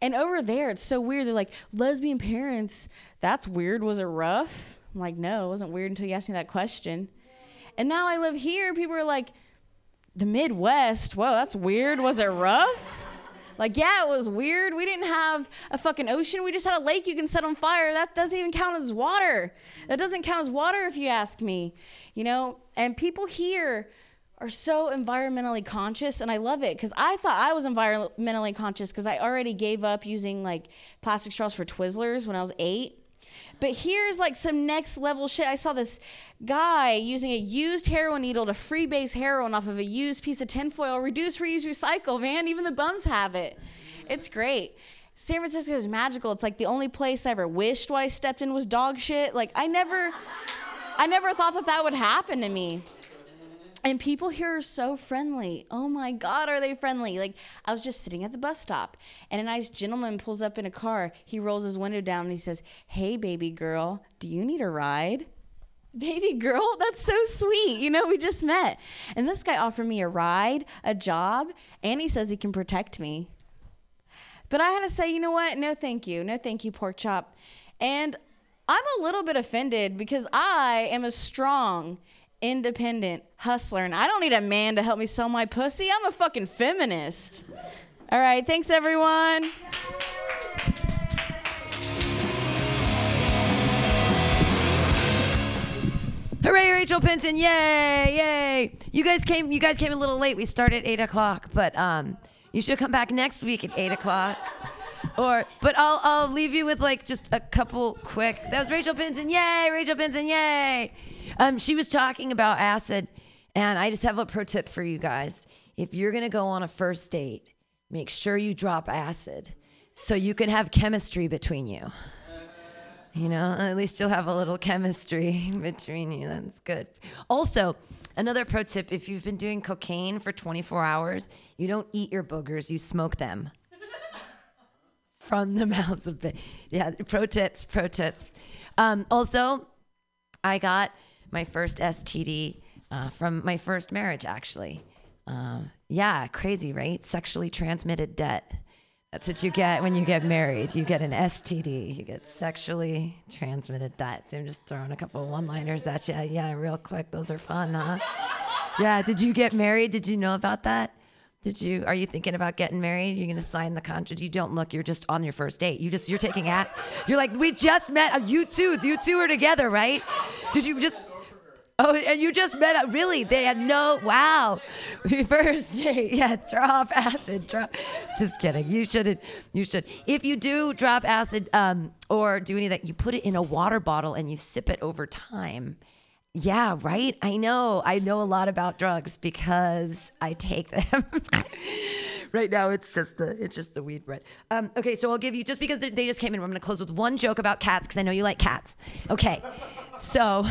And over there it's so weird. They're like, lesbian parents, that's weird. Was it rough? I'm like, no, it wasn't weird until you asked me that question. And now I live here, people are like, the Midwest, whoa, that's weird. Was it rough? Like, yeah, it was weird. We didn't have a fucking ocean. We just had a lake you can set on fire. That doesn't even count as water. That doesn't count as water if you ask me. You know, and people here are so environmentally conscious and I love it cuz I thought I was environmentally conscious cuz I already gave up using like plastic straws for Twizzlers when I was 8. But here's like some next level shit. I saw this guy using a used heroin needle to freebase heroin off of a used piece of tinfoil. Reduce, reuse, recycle, man. Even the bums have it. It's great. San Francisco is magical. It's like the only place I ever wished what I stepped in was dog shit. Like I never, I never thought that that would happen to me. And people here are so friendly. Oh my God, are they friendly? Like, I was just sitting at the bus stop, and a nice gentleman pulls up in a car. He rolls his window down and he says, Hey, baby girl, do you need a ride? Baby girl, that's so sweet. You know, we just met. And this guy offered me a ride, a job, and he says he can protect me. But I had to say, you know what? No, thank you. No, thank you, pork chop. And I'm a little bit offended because I am a strong independent hustler, and I don't need a man to help me sell my pussy. I'm a fucking feminist. All right, thanks everyone. Hooray, Rachel Pinson! Yay, yay! You guys came. You guys came a little late. We started at eight o'clock, but um, you should come back next week at eight o'clock. Or, but I'll I'll leave you with like just a couple quick. That was Rachel Pinson. Yay, Rachel Pinson! Yay! Um, she was talking about acid, and I just have a pro tip for you guys. If you're gonna go on a first date, make sure you drop acid, so you can have chemistry between you. You know, at least you'll have a little chemistry between you. That's good. Also, another pro tip if you've been doing cocaine for 24 hours, you don't eat your boogers, you smoke them from the mouths of it. Yeah, pro tips, pro tips. Um, also, I got my first STD uh, from my first marriage, actually. Uh, yeah, crazy, right? Sexually transmitted debt. That's what you get when you get married. You get an STD. You get sexually transmitted debt. So I'm just throwing a couple one-liners at you. Yeah, real quick. Those are fun, huh? Yeah. Did you get married? Did you know about that? Did you? Are you thinking about getting married? You're gonna sign the contract. You don't look. You're just on your first date. You just you're taking at. You're like we just met. You two. You two are together, right? Did you just? Oh, and you just met up. Really? They had no. Wow. First date. Yeah. Drop acid. Drop. Just kidding. You shouldn't. You should. If you do drop acid um, or do any of that, you put it in a water bottle and you sip it over time. Yeah, right. I know. I know a lot about drugs because I take them. right now, it's just the it's just the weed bread. Um, okay, so I'll give you just because they just came in. I'm going to close with one joke about cats because I know you like cats. Okay, so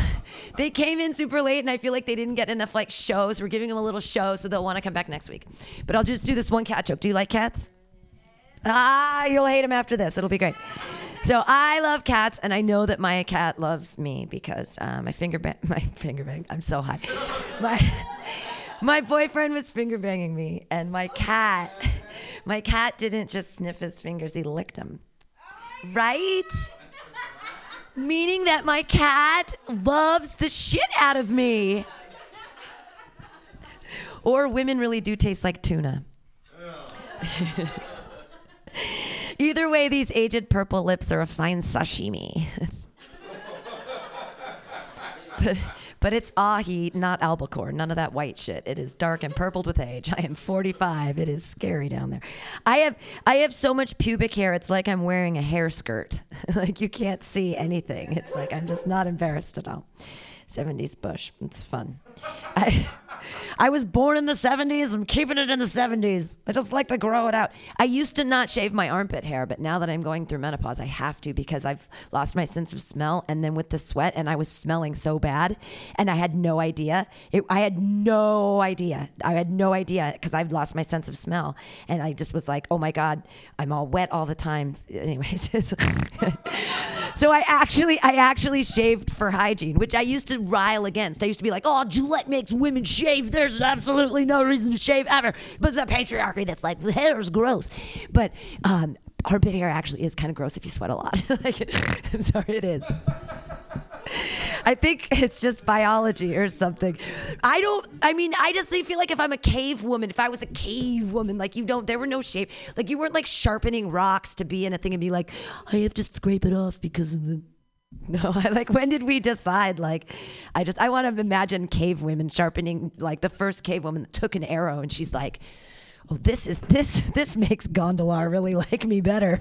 they came in super late, and I feel like they didn't get enough like shows. We're giving them a little show, so they'll want to come back next week. But I'll just do this one cat joke. Do you like cats? Ah, you'll hate him after this. It'll be great. So I love cats, and I know that my cat loves me because uh, my finger bang, my finger bang. I'm so high. My my boyfriend was finger banging me, and my cat, my cat didn't just sniff his fingers; he licked them. Right? Meaning that my cat loves the shit out of me. Or women really do taste like tuna. Either way, these aged purple lips are a fine sashimi. But, but it's ahi, not albacore. None of that white shit. It is dark and purpled with age. I am 45. It is scary down there. I have I have so much pubic hair. It's like I'm wearing a hair skirt. like you can't see anything. It's like I'm just not embarrassed at all. 70s bush. It's fun. I, I was born in the 70s. I'm keeping it in the 70s. I just like to grow it out. I used to not shave my armpit hair, but now that I'm going through menopause, I have to because I've lost my sense of smell. And then with the sweat, and I was smelling so bad, and I had no idea. It, I had no idea. I had no idea because I've lost my sense of smell. And I just was like, oh my God, I'm all wet all the time. Anyways. So I actually, I actually shaved for hygiene, which I used to rile against. I used to be like, "Oh, Gillette makes women shave. There's absolutely no reason to shave ever." But it's a patriarchy that's like the hair is gross. But um, armpit hair actually is kind of gross if you sweat a lot. like, I'm sorry, it is. I think it's just biology or something. I don't. I mean, I just feel like if I'm a cave woman, if I was a cave woman, like you don't, there were no shape. Like you weren't like sharpening rocks to be in a thing and be like, I have to scrape it off because of the. No, I like. When did we decide? Like, I just I want to imagine cave women sharpening like the first cave woman took an arrow and she's like. Oh, this is this this makes Gondolar really like me better.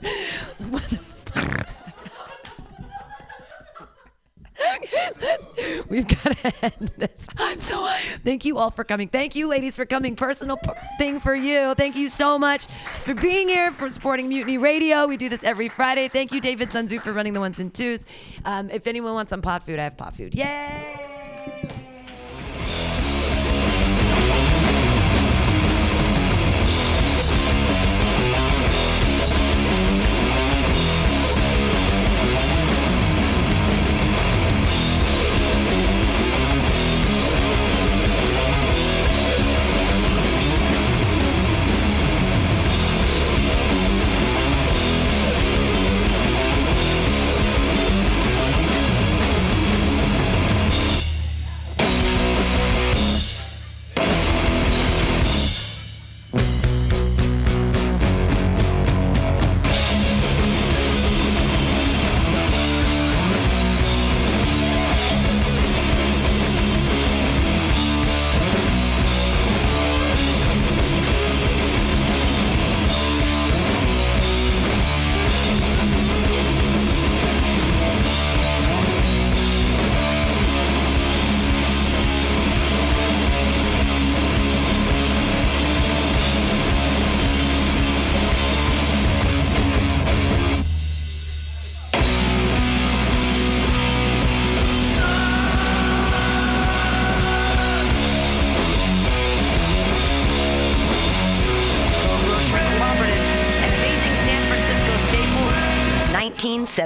We've got to end this. So, thank you all for coming. Thank you, ladies, for coming. Personal p- thing for you. Thank you so much for being here, for supporting Mutiny Radio. We do this every Friday. Thank you, David Sunzu, for running the ones and twos. Um, if anyone wants some pot food, I have pot food. Yay!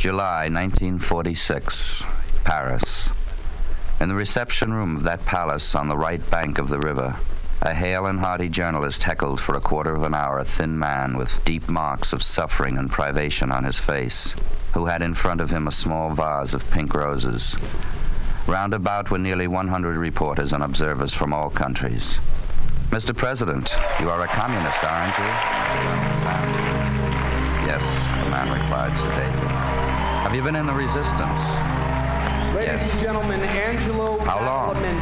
July 1946, Paris. In the reception room of that palace on the right bank of the river, a hale and hearty journalist heckled for a quarter of an hour a thin man with deep marks of suffering and privation on his face, who had in front of him a small vase of pink roses. Round about were nearly 100 reporters and observers from all countries. Mr. President, you are a communist, aren't you? Yes, the man replied sedately. Have you been in the resistance? Ladies Yes. and gentlemen, Angelo How long? About 40 years.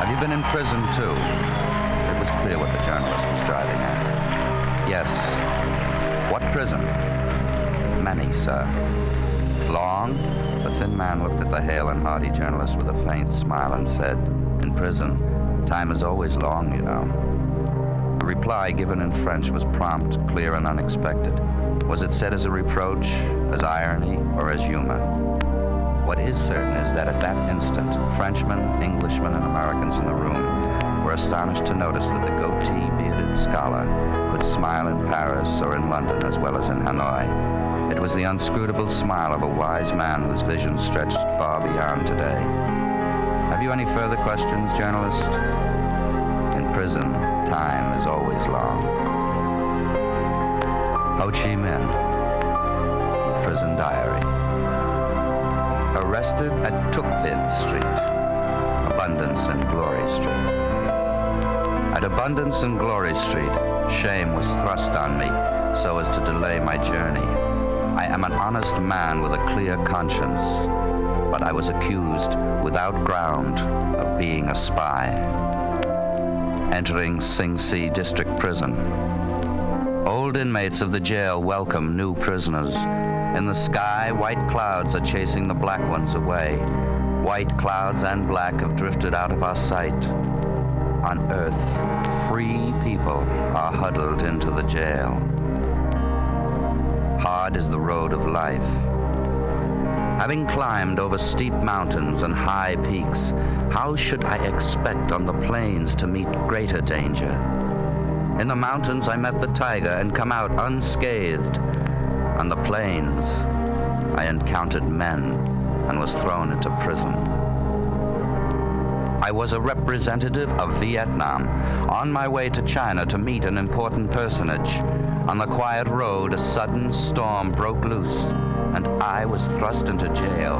Have you been in prison, too? It was clear what the journalist was driving at. Yes. What prison? Many, sir. Long? The thin man looked at the hale and hearty journalist with a faint smile and said, In prison, time is always long, you know. The reply given in French was prompt, clear, and unexpected. Was it said as a reproach, as irony, or as humor? What is certain is that at that instant, Frenchmen, Englishmen, and Americans in the room were astonished to notice that the goatee bearded scholar could smile in Paris or in London as well as in Hanoi. It was the unscrutable smile of a wise man whose vision stretched far beyond today. Have you any further questions, journalist? Is always long. Ho Chi Minh, Prison Diary arrested at Tuc Vinh Street, Abundance and Glory Street. At Abundance and Glory Street, shame was thrust on me so as to delay my journey. I am an honest man with a clear conscience, but I was accused without ground of being a spy. Entering Sing Si District Prison. Old inmates of the jail welcome new prisoners. In the sky, white clouds are chasing the black ones away. White clouds and black have drifted out of our sight. On earth, free people are huddled into the jail. Hard is the road of life. Having climbed over steep mountains and high peaks, how should I expect on the plains to meet greater danger? In the mountains, I met the tiger and come out unscathed. On the plains, I encountered men and was thrown into prison. I was a representative of Vietnam, on my way to China to meet an important personage. On the quiet road, a sudden storm broke loose, and I was thrust into jail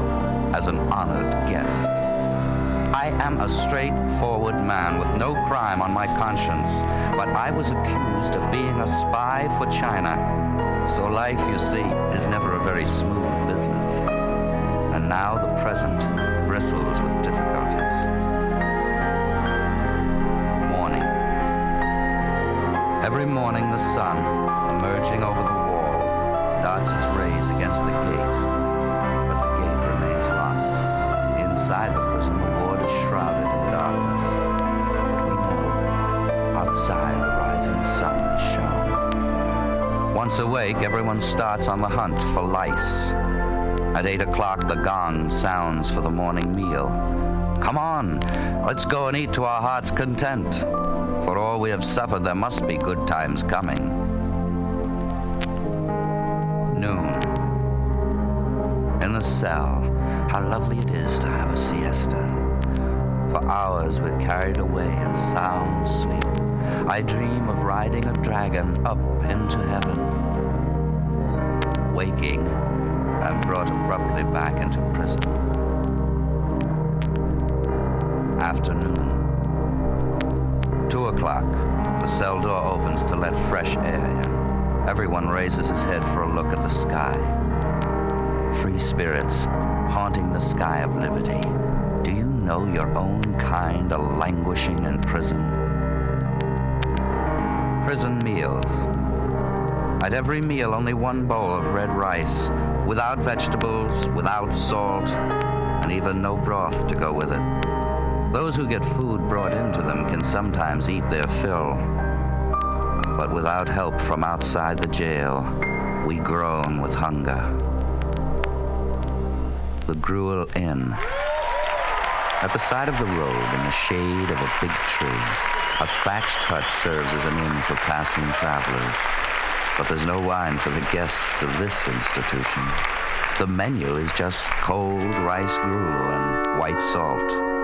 as an honored guest. I am a straightforward man with no crime on my conscience, but I was accused of being a spy for China. So life, you see, is never a very smooth business. And now the present bristles with difficulties. Morning. Every morning the sun, emerging over the Once awake, everyone starts on the hunt for lice. At eight o'clock, the gong sounds for the morning meal. Come on, let's go and eat to our heart's content. For all we have suffered, there must be good times coming. Noon. In the cell, how lovely it is to have a siesta. For hours we're carried away in sound sleep. I dream of riding a dragon up into heaven. Abruptly back into prison. Afternoon. Two o'clock. The cell door opens to let fresh air in. Everyone raises his head for a look at the sky. Free spirits haunting the sky of liberty. Do you know your own kind are languishing in prison? Prison meals. At every meal, only one bowl of red rice, without vegetables, without salt, and even no broth to go with it. Those who get food brought into them can sometimes eat their fill. But without help from outside the jail, we groan with hunger. The Gruel Inn. At the side of the road, in the shade of a big tree, a thatched hut serves as an inn for passing travelers. But there's no wine for the guests of this institution. The menu is just cold rice gruel and white salt.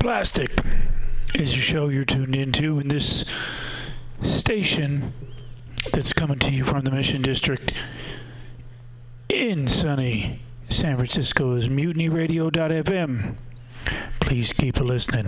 Plastic is your show you're tuned into in this station that's coming to you from the Mission District in sunny San Francisco's mutinyradio.fm. Please keep listening.